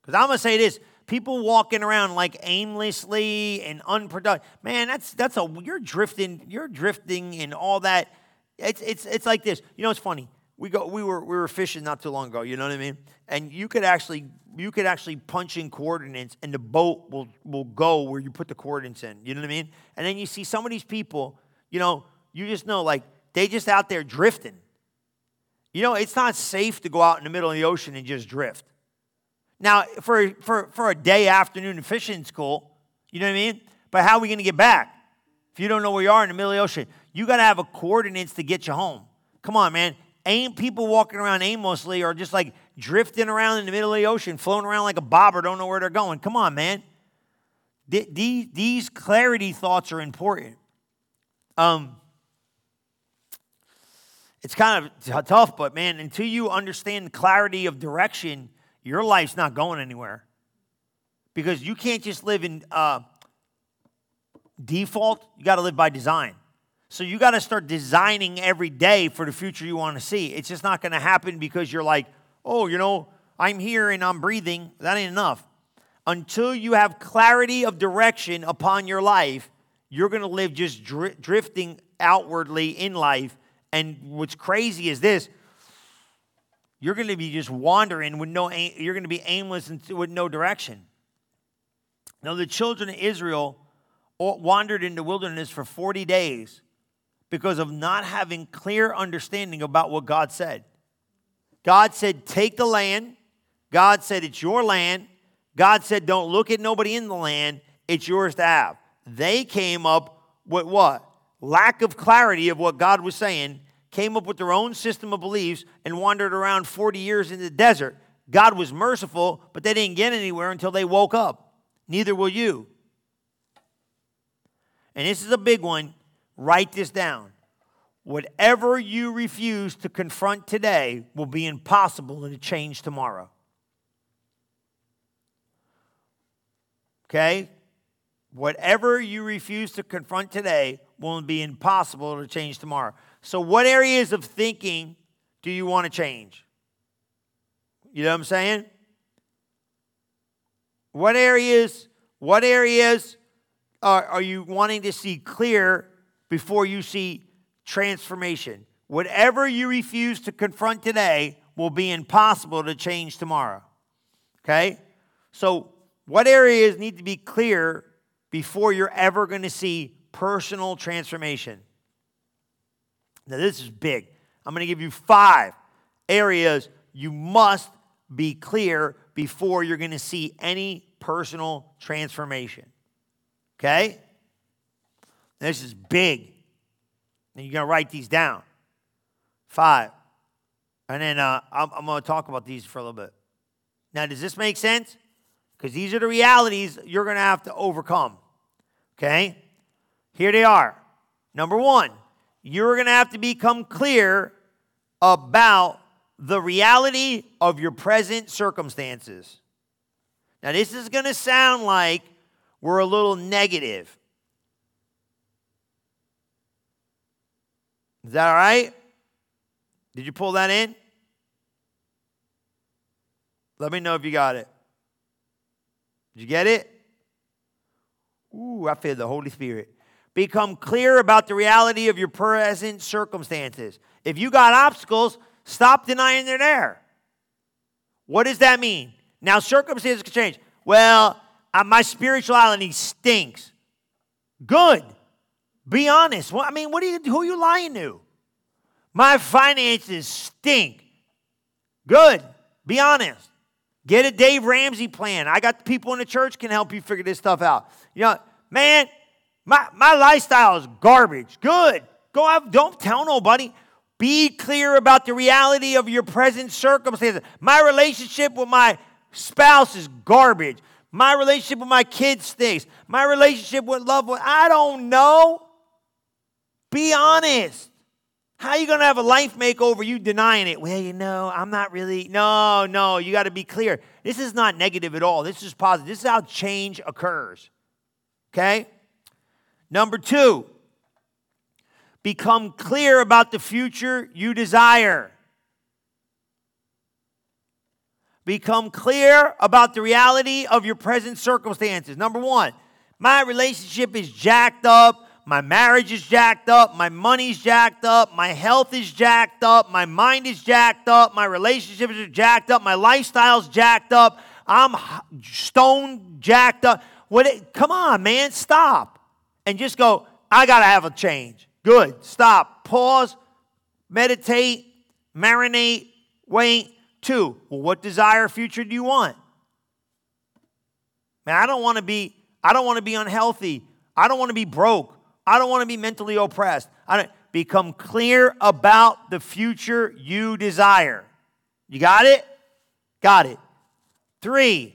Because I'm to say this people walking around like aimlessly and unproductive. Man, that's, that's a, you're drifting, you're drifting and all that. It's, it's, it's like this. You know, it's funny we go we were we were fishing not too long ago you know what i mean? And you could actually you could actually punch in coordinates and the boat will will go where you put the coordinates in you know what i mean? And then you see some of these people you know you just know like they just out there drifting. You know it's not safe to go out in the middle of the ocean and just drift. Now for for for a day afternoon in fishing school you know what i mean? But how are we going to get back? If you don't know where you are in the middle of the ocean you got to have a coordinates to get you home. Come on man aim people walking around aimlessly or just like drifting around in the middle of the ocean, floating around like a bobber, don't know where they're going. Come on, man. These, these clarity thoughts are important. Um, it's kind of tough, but man, until you understand clarity of direction, your life's not going anywhere. Because you can't just live in uh, default, you got to live by design. So you got to start designing every day for the future you want to see. It's just not going to happen because you're like, oh, you know, I'm here and I'm breathing. That ain't enough. Until you have clarity of direction upon your life, you're going to live just dr- drifting outwardly in life. And what's crazy is this you're going to be just wandering with no aim, you're going to be aimless and with no direction. Now, the children of Israel wandered in the wilderness for 40 days because of not having clear understanding about what God said. God said, Take the land. God said, It's your land. God said, Don't look at nobody in the land. It's yours to have. They came up with what? Lack of clarity of what God was saying, came up with their own system of beliefs, and wandered around 40 years in the desert. God was merciful, but they didn't get anywhere until they woke up. Neither will you. And this is a big one. Write this down. Whatever you refuse to confront today will be impossible to change tomorrow. Okay? Whatever you refuse to confront today will be impossible to change tomorrow. So, what areas of thinking do you want to change? You know what I'm saying? What areas, what areas are, are you wanting to see clear before you see transformation. Whatever you refuse to confront today will be impossible to change tomorrow. Okay? So, what areas need to be clear before you're ever going to see personal transformation? Now, this is big. I'm going to give you five areas you must be clear before you're going to see any personal transformation. Okay? This is big. And you're going to write these down. Five. And then uh, I'm, I'm going to talk about these for a little bit. Now, does this make sense? Because these are the realities you're going to have to overcome. Okay? Here they are. Number one, you're going to have to become clear about the reality of your present circumstances. Now, this is going to sound like we're a little negative. Is that all right? Did you pull that in? Let me know if you got it. Did you get it? Ooh, I feel the Holy Spirit. Become clear about the reality of your present circumstances. If you got obstacles, stop denying they're there. What does that mean? Now, circumstances can change. Well, uh, my spirituality stinks. Good. Be honest. Well, I mean, what are you, who are you lying to? My finances stink. Good. Be honest. Get a Dave Ramsey plan. I got people in the church can help you figure this stuff out. You know, man, my, my lifestyle is garbage. Good. Go out, don't tell nobody. Be clear about the reality of your present circumstances. My relationship with my spouse is garbage. My relationship with my kids stinks. My relationship with loved ones, I don't know. Be honest. How are you going to have a life makeover you denying it? Well, you know, I'm not really. No, no, you got to be clear. This is not negative at all. This is positive. This is how change occurs. Okay? Number two, become clear about the future you desire. Become clear about the reality of your present circumstances. Number one, my relationship is jacked up my marriage is jacked up, my money's jacked up, my health is jacked up, my mind is jacked up, my relationships are jacked up, my lifestyle's jacked up, I'm stone jacked up. What it, come on, man, stop. And just go, I got to have a change. Good. Stop. Pause. Meditate. Marinate. Wait. Two. Well, what desire future do you want? Man, I don't want to be I don't want to be unhealthy. I don't want to be broke. I don't want to be mentally oppressed. I don't become clear about the future you desire. You got it? Got it. Three,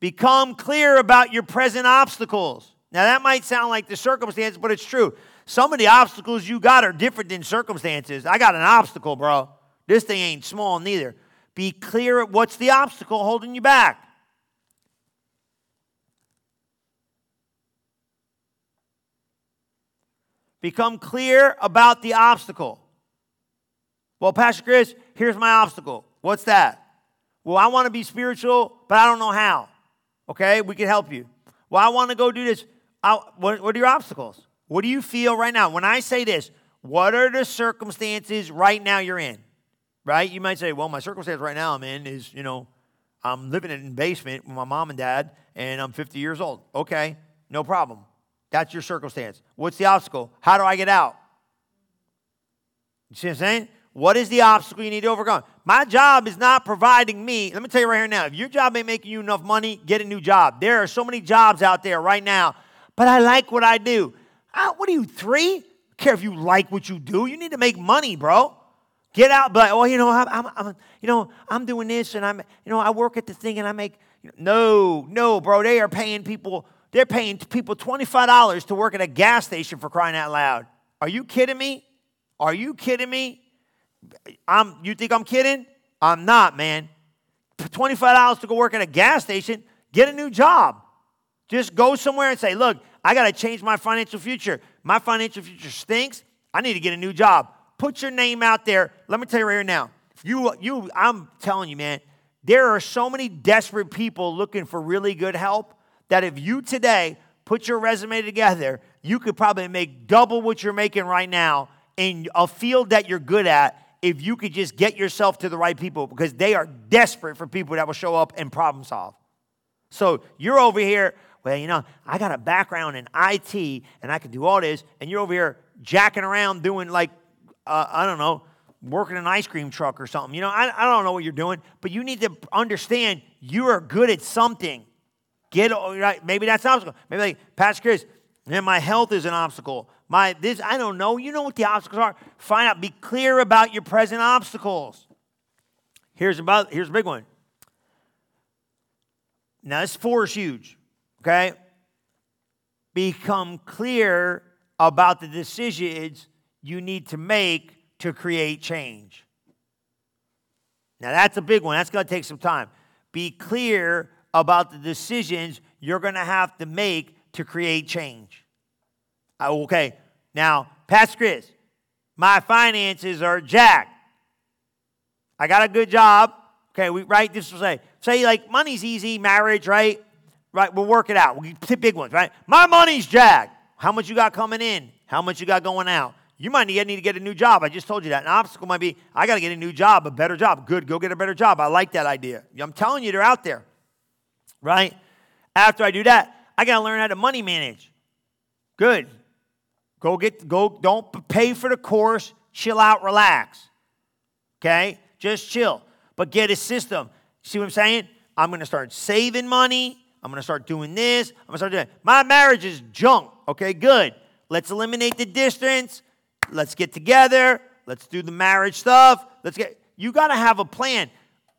become clear about your present obstacles. Now, that might sound like the circumstance, but it's true. Some of the obstacles you got are different than circumstances. I got an obstacle, bro. This thing ain't small neither. Be clear at what's the obstacle holding you back. Become clear about the obstacle. Well, Pastor Chris, here's my obstacle. What's that? Well, I want to be spiritual, but I don't know how. Okay, we can help you. Well, I want to go do this. I, what, what are your obstacles? What do you feel right now? When I say this, what are the circumstances right now you're in? Right? You might say, well, my circumstance right now I'm in is, you know, I'm living in a basement with my mom and dad, and I'm 50 years old. Okay, no problem. That's your circumstance. What's the obstacle? How do I get out? You see what I'm saying? What is the obstacle you need to overcome? My job is not providing me. Let me tell you right here now if your job ain't making you enough money, get a new job. There are so many jobs out there right now, but I like what I do. Uh, what are you, three? I care if you like what you do. You need to make money, bro. Get out, but oh, you know, I'm, I'm, I'm, you know, I'm doing this, and I'm, you know, I work at the thing, and I make. No, no, bro. They are paying people they're paying people $25 to work at a gas station for crying out loud. Are you kidding me? Are you kidding me? I'm, you think I'm kidding? I'm not, man. $25 to go work at a gas station, get a new job. Just go somewhere and say, look, I got to change my financial future. My financial future stinks. I need to get a new job. Put your name out there. Let me tell you right here now. You, you, I'm telling you, man, there are so many desperate people looking for really good help that if you today put your resume together, you could probably make double what you're making right now in a field that you're good at if you could just get yourself to the right people because they are desperate for people that will show up and problem solve. So you're over here, well, you know, I got a background in IT and I can do all this, and you're over here jacking around doing like, uh, I don't know, working an ice cream truck or something. You know, I, I don't know what you're doing, but you need to understand you are good at something. Get right. Maybe that's an obstacle. Maybe like Pastor Chris, And my health is an obstacle. My this, I don't know. You know what the obstacles are. Find out. Be clear about your present obstacles. Here's about here's a big one. Now this four is huge. Okay? Become clear about the decisions you need to make to create change. Now, that's a big one. That's going to take some time. Be clear about the decisions you're going to have to make to create change. Uh, okay, now, Pastor Chris, my finances are jacked. I got a good job. Okay, we right. This will say, say like money's easy, marriage, right? Right, we'll work it out. We pick big ones, right? My money's jacked. How much you got coming in? How much you got going out? You might need, need to get a new job. I just told you that. An obstacle might be, I got to get a new job, a better job. Good, go get a better job. I like that idea. I'm telling you, they're out there, right? After I do that, I got to learn how to money manage. Good. Go get, go, don't pay for the course. Chill out, relax. Okay? Just chill. But get a system. See what I'm saying? I'm going to start saving money. I'm going to start doing this. I'm going to start doing that. My marriage is junk. Okay, good. Let's eliminate the distance. Let's get together. Let's do the marriage stuff. Let's get, you got to have a plan.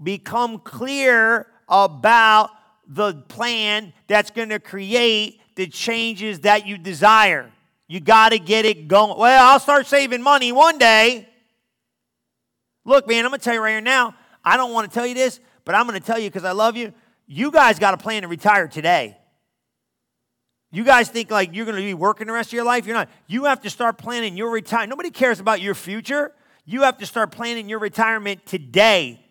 Become clear about the plan that's going to create the changes that you desire. You got to get it going. Well, I'll start saving money one day. Look, man, I'm going to tell you right here now. I don't want to tell you this, but I'm going to tell you because I love you. You guys got a plan to retire today. You guys think like you're going to be working the rest of your life? You're not. You have to start planning your retirement. Nobody cares about your future. You have to start planning your retirement today.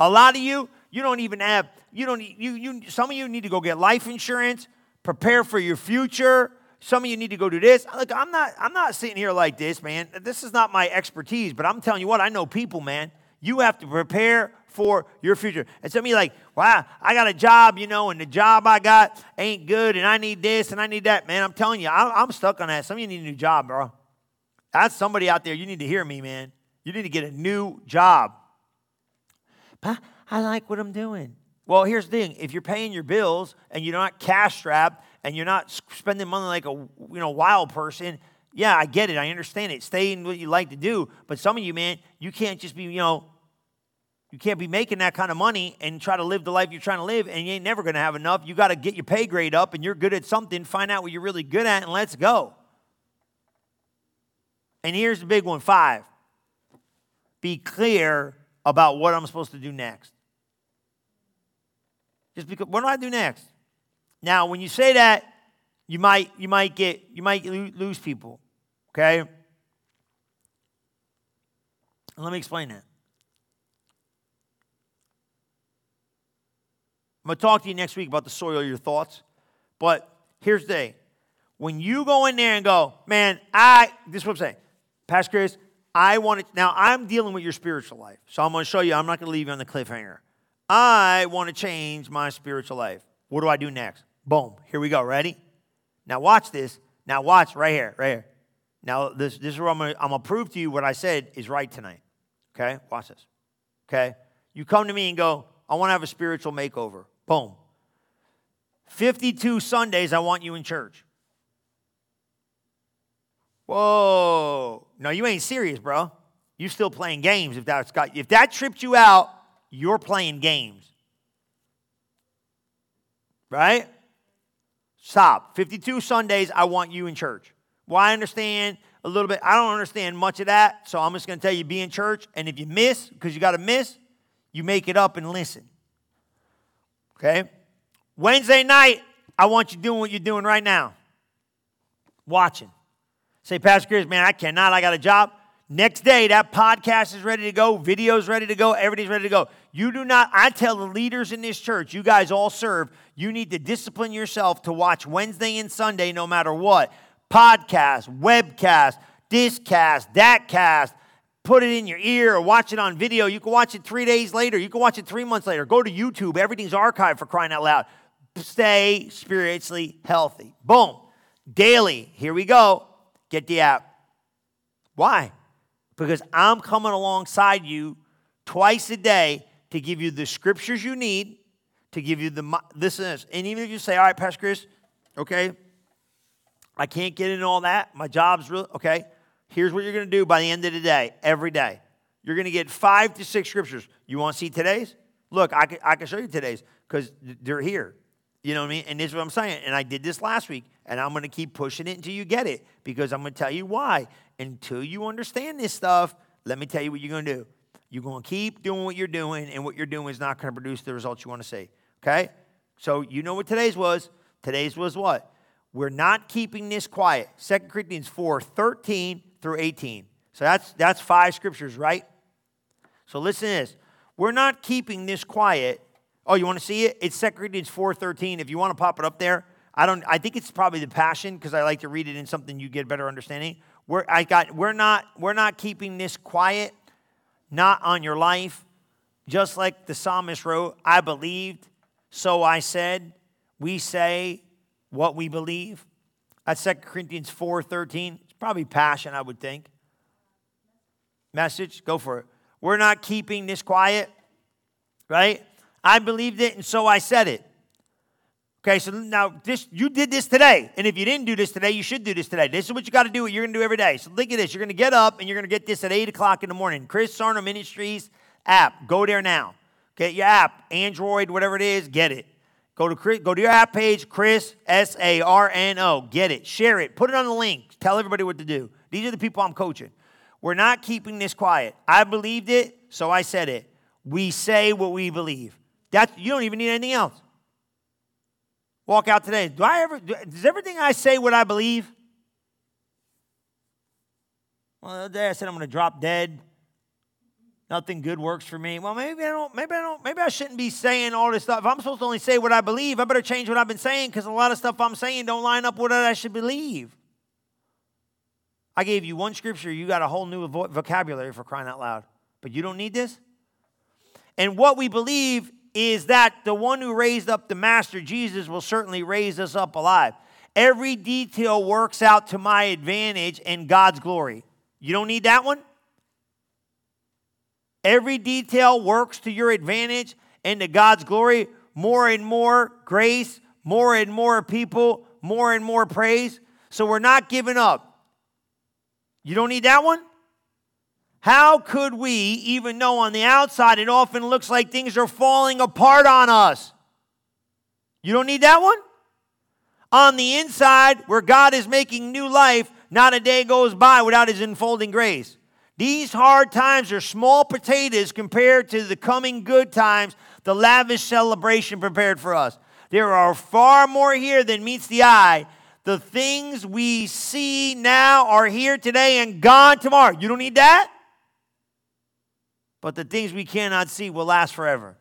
A lot of you, you don't even have, you don't, you, you, some of you need to go get life insurance, prepare for your future. Some of you need to go do this. Look, I'm not, I'm not sitting here like this, man. This is not my expertise, but I'm telling you what, I know people, man. You have to prepare for your future. And some of you like, wow, I got a job, you know, and the job I got ain't good, and I need this and I need that. Man, I'm telling you, I'm stuck on that. Some of you need a new job, bro. That's somebody out there. You need to hear me, man. You need to get a new job. I like what I'm doing. Well, here's the thing: if you're paying your bills and you're not cash strapped and you're not spending money like a you know wild person, yeah, I get it. I understand it. Stay in what you like to do. But some of you, man, you can't just be you know you can't be making that kind of money and try to live the life you're trying to live, and you ain't never going to have enough. You got to get your pay grade up, and you're good at something. Find out what you're really good at, and let's go. And here's the big one five be clear about what I'm supposed to do next. Just because, what do I do next? Now, when you say that, you might you might get you might lose people. Okay. Let me explain that. I'm to talk to you next week about the soil of your thoughts. But here's the thing. When you go in there and go, man, I, this is what I'm saying. Pastor Chris, I want to, now I'm dealing with your spiritual life. So I'm to show you, I'm not going to leave you on the cliffhanger. I want to change my spiritual life. What do I do next? Boom. Here we go. Ready? Now watch this. Now watch right here, right here. Now this, this is where I'm going to, prove to you what I said is right tonight. Okay? Watch this. Okay? You come to me and go, I want to have a spiritual makeover. Boom. 52 Sundays, I want you in church. Whoa. No, you ain't serious, bro. You still playing games if that's got if that tripped you out, you're playing games. Right? Stop. 52 Sundays, I want you in church. Well, I understand a little bit. I don't understand much of that, so I'm just going to tell you be in church. And if you miss, because you got to miss, you make it up and listen. Okay? Wednesday night, I want you doing what you're doing right now. Watching. Say, Pastor Chris, man, I cannot. I got a job. Next day, that podcast is ready to go, video's ready to go, everything's ready to go. You do not, I tell the leaders in this church, you guys all serve, you need to discipline yourself to watch Wednesday and Sunday no matter what. Podcast, webcast, this cast, that cast, put it in your ear or watch it on video. You can watch it three days later. You can watch it three months later. Go to YouTube. Everything's archived for crying out loud. Stay spiritually healthy. Boom. Daily. Here we go. Get the app. Why? Because I'm coming alongside you twice a day to give you the scriptures you need, to give you the this and this. And even if you say, all right, Pastor Chris, okay, I can't get into all that. My job's real. Okay. Here's what you're going to do by the end of the day, every day. You're going to get five to six scriptures. You want to see today's? Look, I can, I can show you today's because they're here. You know what I mean? And this is what I'm saying. And I did this last week, and I'm going to keep pushing it until you get it because I'm going to tell you why. Until you understand this stuff, let me tell you what you're going to do. You're going to keep doing what you're doing, and what you're doing is not going to produce the results you want to see. Okay? So you know what today's was. Today's was what? We're not keeping this quiet. 2 Corinthians 4 13 through 18. So that's, that's five scriptures, right? So listen to this. We're not keeping this quiet. Oh, you want to see it? It's 2 Corinthians 4 13. If you want to pop it up there, I don't I think it's probably the passion because I like to read it in something you get better understanding. We're I got we're not we're not keeping this quiet, not on your life. Just like the psalmist wrote, I believed, so I said, we say what we believe. That's 2 Corinthians 4 13. It's probably passion, I would think. Message, go for it. We're not keeping this quiet, right? I believed it, and so I said it. Okay, so now this you did this today. And if you didn't do this today, you should do this today. This is what you got to do, what you're gonna do every day. So look at this. You're gonna get up and you're gonna get this at 8 o'clock in the morning. Chris Sarno Ministries app. Go there now. Get your app, Android, whatever it is, get it. Go to Chris, go to your app page, Chris S A R N O. Get it, share it, put it on the link. Tell everybody what to do. These are the people I'm coaching. We're not keeping this quiet. I believed it, so I said it. We say what we believe. That's you don't even need anything else. Walk out today. Do I ever does everything I say what I believe? Well, the other day I said I'm going to drop dead. Nothing good works for me. Well, maybe I don't. Maybe I don't. Maybe I shouldn't be saying all this stuff. If I'm supposed to only say what I believe, I better change what I've been saying because a lot of stuff I'm saying don't line up with what I should believe. I gave you one scripture. You got a whole new vocabulary for crying out loud. But you don't need this. And what we believe is that the one who raised up the Master, Jesus, will certainly raise us up alive. Every detail works out to my advantage and God's glory. You don't need that one? Every detail works to your advantage and to God's glory. More and more grace, more and more people, more and more praise. So we're not giving up. You don't need that one? How could we even know on the outside it often looks like things are falling apart on us? You don't need that one? On the inside, where God is making new life, not a day goes by without His enfolding grace. These hard times are small potatoes compared to the coming good times, the lavish celebration prepared for us. There are far more here than meets the eye. The things we see now are here today and gone tomorrow. You don't need that? But the things we cannot see will last forever.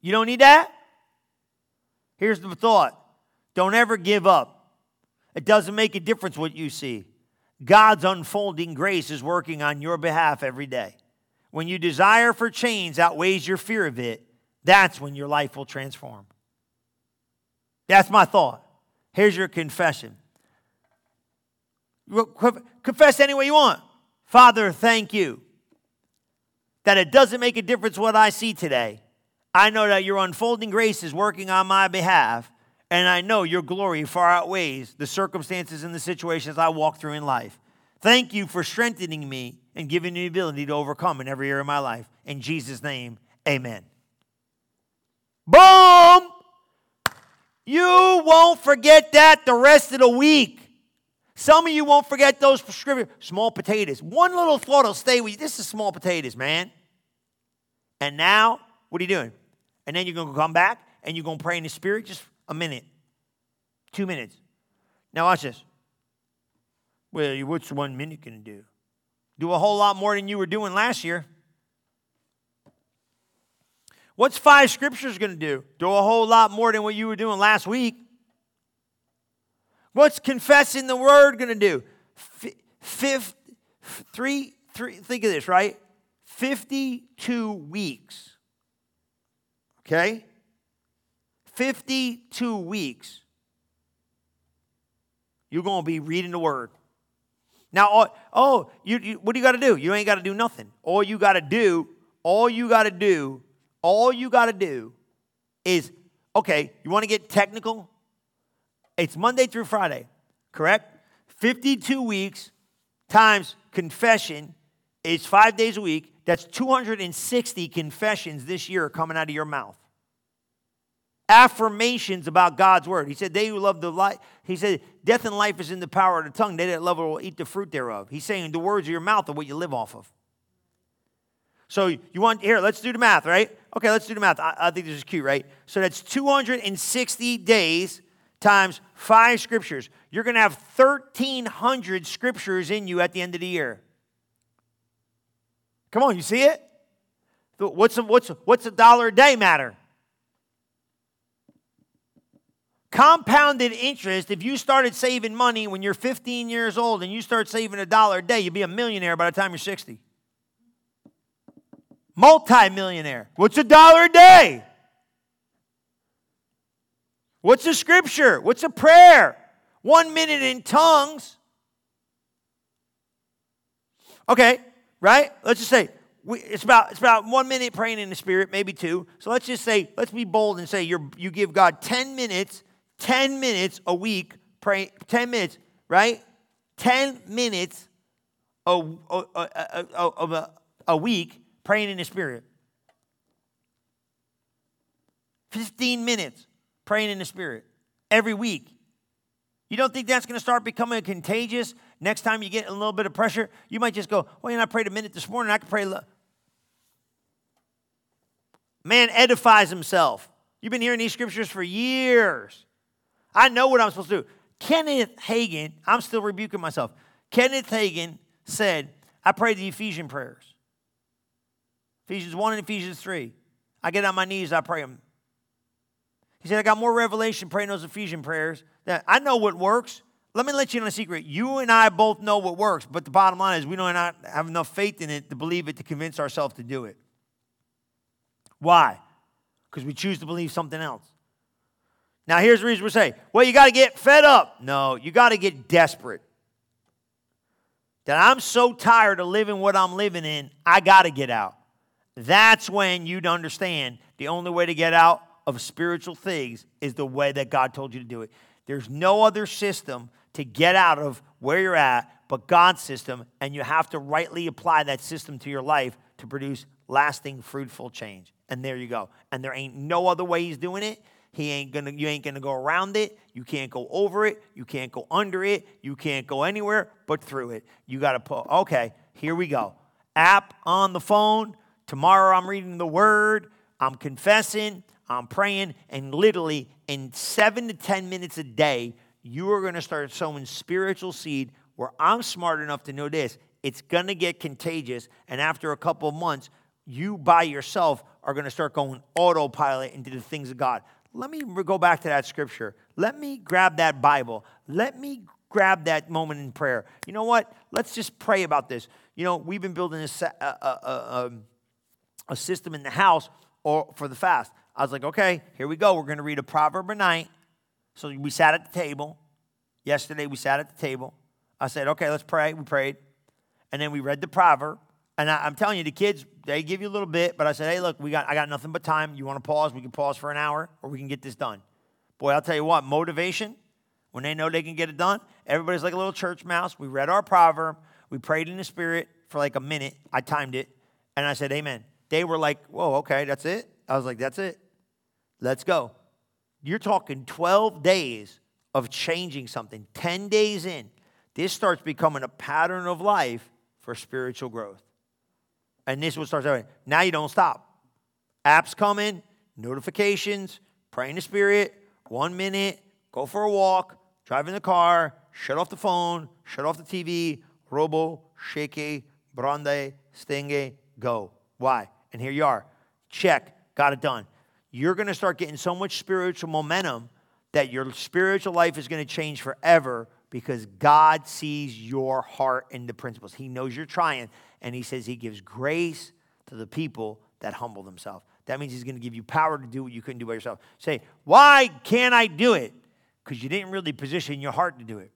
You don't need that? Here's the thought don't ever give up. It doesn't make a difference what you see. God's unfolding grace is working on your behalf every day. When your desire for change outweighs your fear of it, that's when your life will transform. That's my thought. Here's your confession. Confess any way you want. Father, thank you that it doesn't make a difference what I see today. I know that your unfolding grace is working on my behalf, and I know your glory far outweighs the circumstances and the situations I walk through in life. Thank you for strengthening me and giving me the ability to overcome in every area of my life. In Jesus' name, amen. Boom! You won't forget that the rest of the week. Some of you won't forget those scriptures. Small potatoes. One little thought will stay with you. This is small potatoes, man. And now, what are you doing? And then you're going to come back and you're going to pray in the Spirit just a minute, two minutes. Now, watch this. Well, what's one minute going to do? Do a whole lot more than you were doing last year. What's five scriptures going to do? Do a whole lot more than what you were doing last week. What's confessing the word going to do? Fifth, three, three, think of this, right? 52 weeks. Okay? 52 weeks. You're going to be reading the word. Now, oh, oh you, you, what do you got to do? You ain't got to do nothing. All you got to do, all you got to do, all you got to do is, okay, you want to get technical? It's Monday through Friday, correct? 52 weeks times confession is five days a week. That's 260 confessions this year coming out of your mouth. Affirmations about God's word. He said, They who love the life, he said, Death and life is in the power of the tongue. They that love it will eat the fruit thereof. He's saying the words of your mouth are what you live off of. So you want, here, let's do the math, right? Okay, let's do the math. I, I think this is cute, right? So that's 260 days times five scriptures. You're going to have 1,300 scriptures in you at the end of the year. Come on, you see it? What's a, what's, what's a dollar a day matter? Compounded interest, if you started saving money when you're 15 years old and you start saving a dollar a day, you'll be a millionaire by the time you're 60. Multi-millionaire. What's a dollar a day? What's a scripture? What's a prayer? One minute in tongues. Okay, right? Let's just say we, it's about it's about one minute praying in the spirit, maybe two. So let's just say let's be bold and say you you give God ten minutes, ten minutes a week pray ten minutes, right? Ten minutes a, a, a, a, a week praying in the Spirit. 15 minutes praying in the Spirit every week. You don't think that's going to start becoming contagious? Next time you get a little bit of pressure, you might just go, Well, you know, I prayed a minute this morning, I can pray. Man edifies himself. You've been hearing these scriptures for years. I know what I'm supposed to do. Kenneth Hagin, I'm still rebuking myself. Kenneth Hagin said, I prayed the Ephesian prayers. Ephesians 1 and Ephesians 3. I get on my knees, I pray them. He said, I got more revelation praying those Ephesian prayers. That I know what works. Let me let you in a secret. You and I both know what works, but the bottom line is we don't have enough faith in it to believe it to convince ourselves to do it. Why? Because we choose to believe something else. Now, here's the reason we're saying, well, you got to get fed up. No, you got to get desperate. That I'm so tired of living what I'm living in, I got to get out. That's when you'd understand the only way to get out of spiritual things is the way that God told you to do it. There's no other system to get out of where you're at but God's system, and you have to rightly apply that system to your life to produce lasting, fruitful change. And there you go. And there ain't no other way He's doing it. He ain't gonna, you ain't gonna go around it. You can't go over it. You can't go under it. You can't go anywhere but through it. You gotta put, okay, here we go. App on the phone, Tomorrow I'm reading the word, I'm confessing, I'm praying, and literally in seven to 10 minutes a day, you are going to start sowing spiritual seed where I'm smart enough to know this. It's going to get contagious. And after a couple of months, you by yourself are going to start going autopilot into the things of God. Let me go back to that scripture. Let me grab that Bible. Let me grab that moment in prayer. You know what? Let's just pray about this. You know, we've been building. Uh, uh, uh, um, a system in the house or for the fast. I was like, okay, here we go. We're going to read a proverb a night. So we sat at the table. Yesterday we sat at the table. I said, okay, let's pray. We prayed. And then we read the proverb. And I, am telling you, the kids, they give you a little bit, but I said, hey, look, we got I got nothing but time. You want to pause? We can pause for an hour or we can get this done. Boy, I'll tell you what, motivation, when they know they can get it done, everybody's like a little church mouse. We read our proverb, we prayed in the spirit for like a minute. I timed it, and I said, Amen. They were like, whoa, okay, that's it? I was like, that's it. Let's go. You're talking 12 days of changing something, 10 days in. This starts becoming a pattern of life for spiritual growth. And this will start happening. Now you don't stop. Apps coming, notifications, pray in the spirit, one minute, go for a walk, drive in the car, shut off the phone, shut off the TV, robo, shaky, brande, stinge, go. Why? And here you are. Check, got it done. You're going to start getting so much spiritual momentum that your spiritual life is going to change forever because God sees your heart and the principles. He knows you're trying, and He says He gives grace to the people that humble themselves. That means He's going to give you power to do what you couldn't do by yourself. Say, why can't I do it? Because you didn't really position your heart to do it.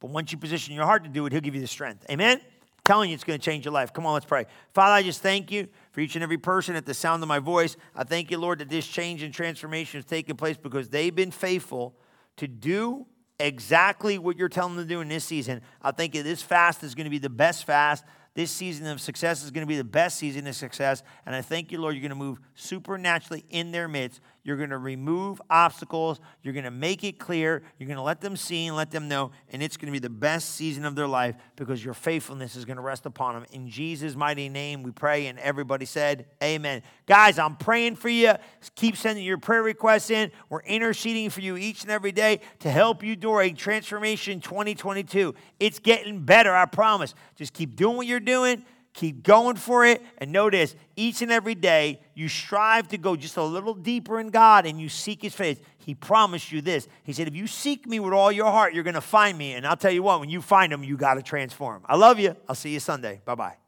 But once you position your heart to do it, He'll give you the strength. Amen? Telling you it's going to change your life. Come on, let's pray. Father, I just thank you for each and every person at the sound of my voice. I thank you, Lord, that this change and transformation is taking place because they've been faithful to do exactly what you're telling them to do in this season. I think this fast is going to be the best fast this season of success is going to be the best season of success. And I thank you, Lord, you're going to move supernaturally in their midst. You're going to remove obstacles. You're going to make it clear. You're going to let them see and let them know. And it's going to be the best season of their life because your faithfulness is going to rest upon them. In Jesus' mighty name, we pray. And everybody said, Amen. Guys, I'm praying for you. Keep sending your prayer requests in. We're interceding for you each and every day to help you during Transformation 2022. It's getting better, I promise. Just keep doing what you're doing. Keep going for it. And notice each and every day you strive to go just a little deeper in God and you seek His face. He promised you this. He said, If you seek me with all your heart, you're going to find me. And I'll tell you what, when you find Him, you got to transform. I love you. I'll see you Sunday. Bye bye.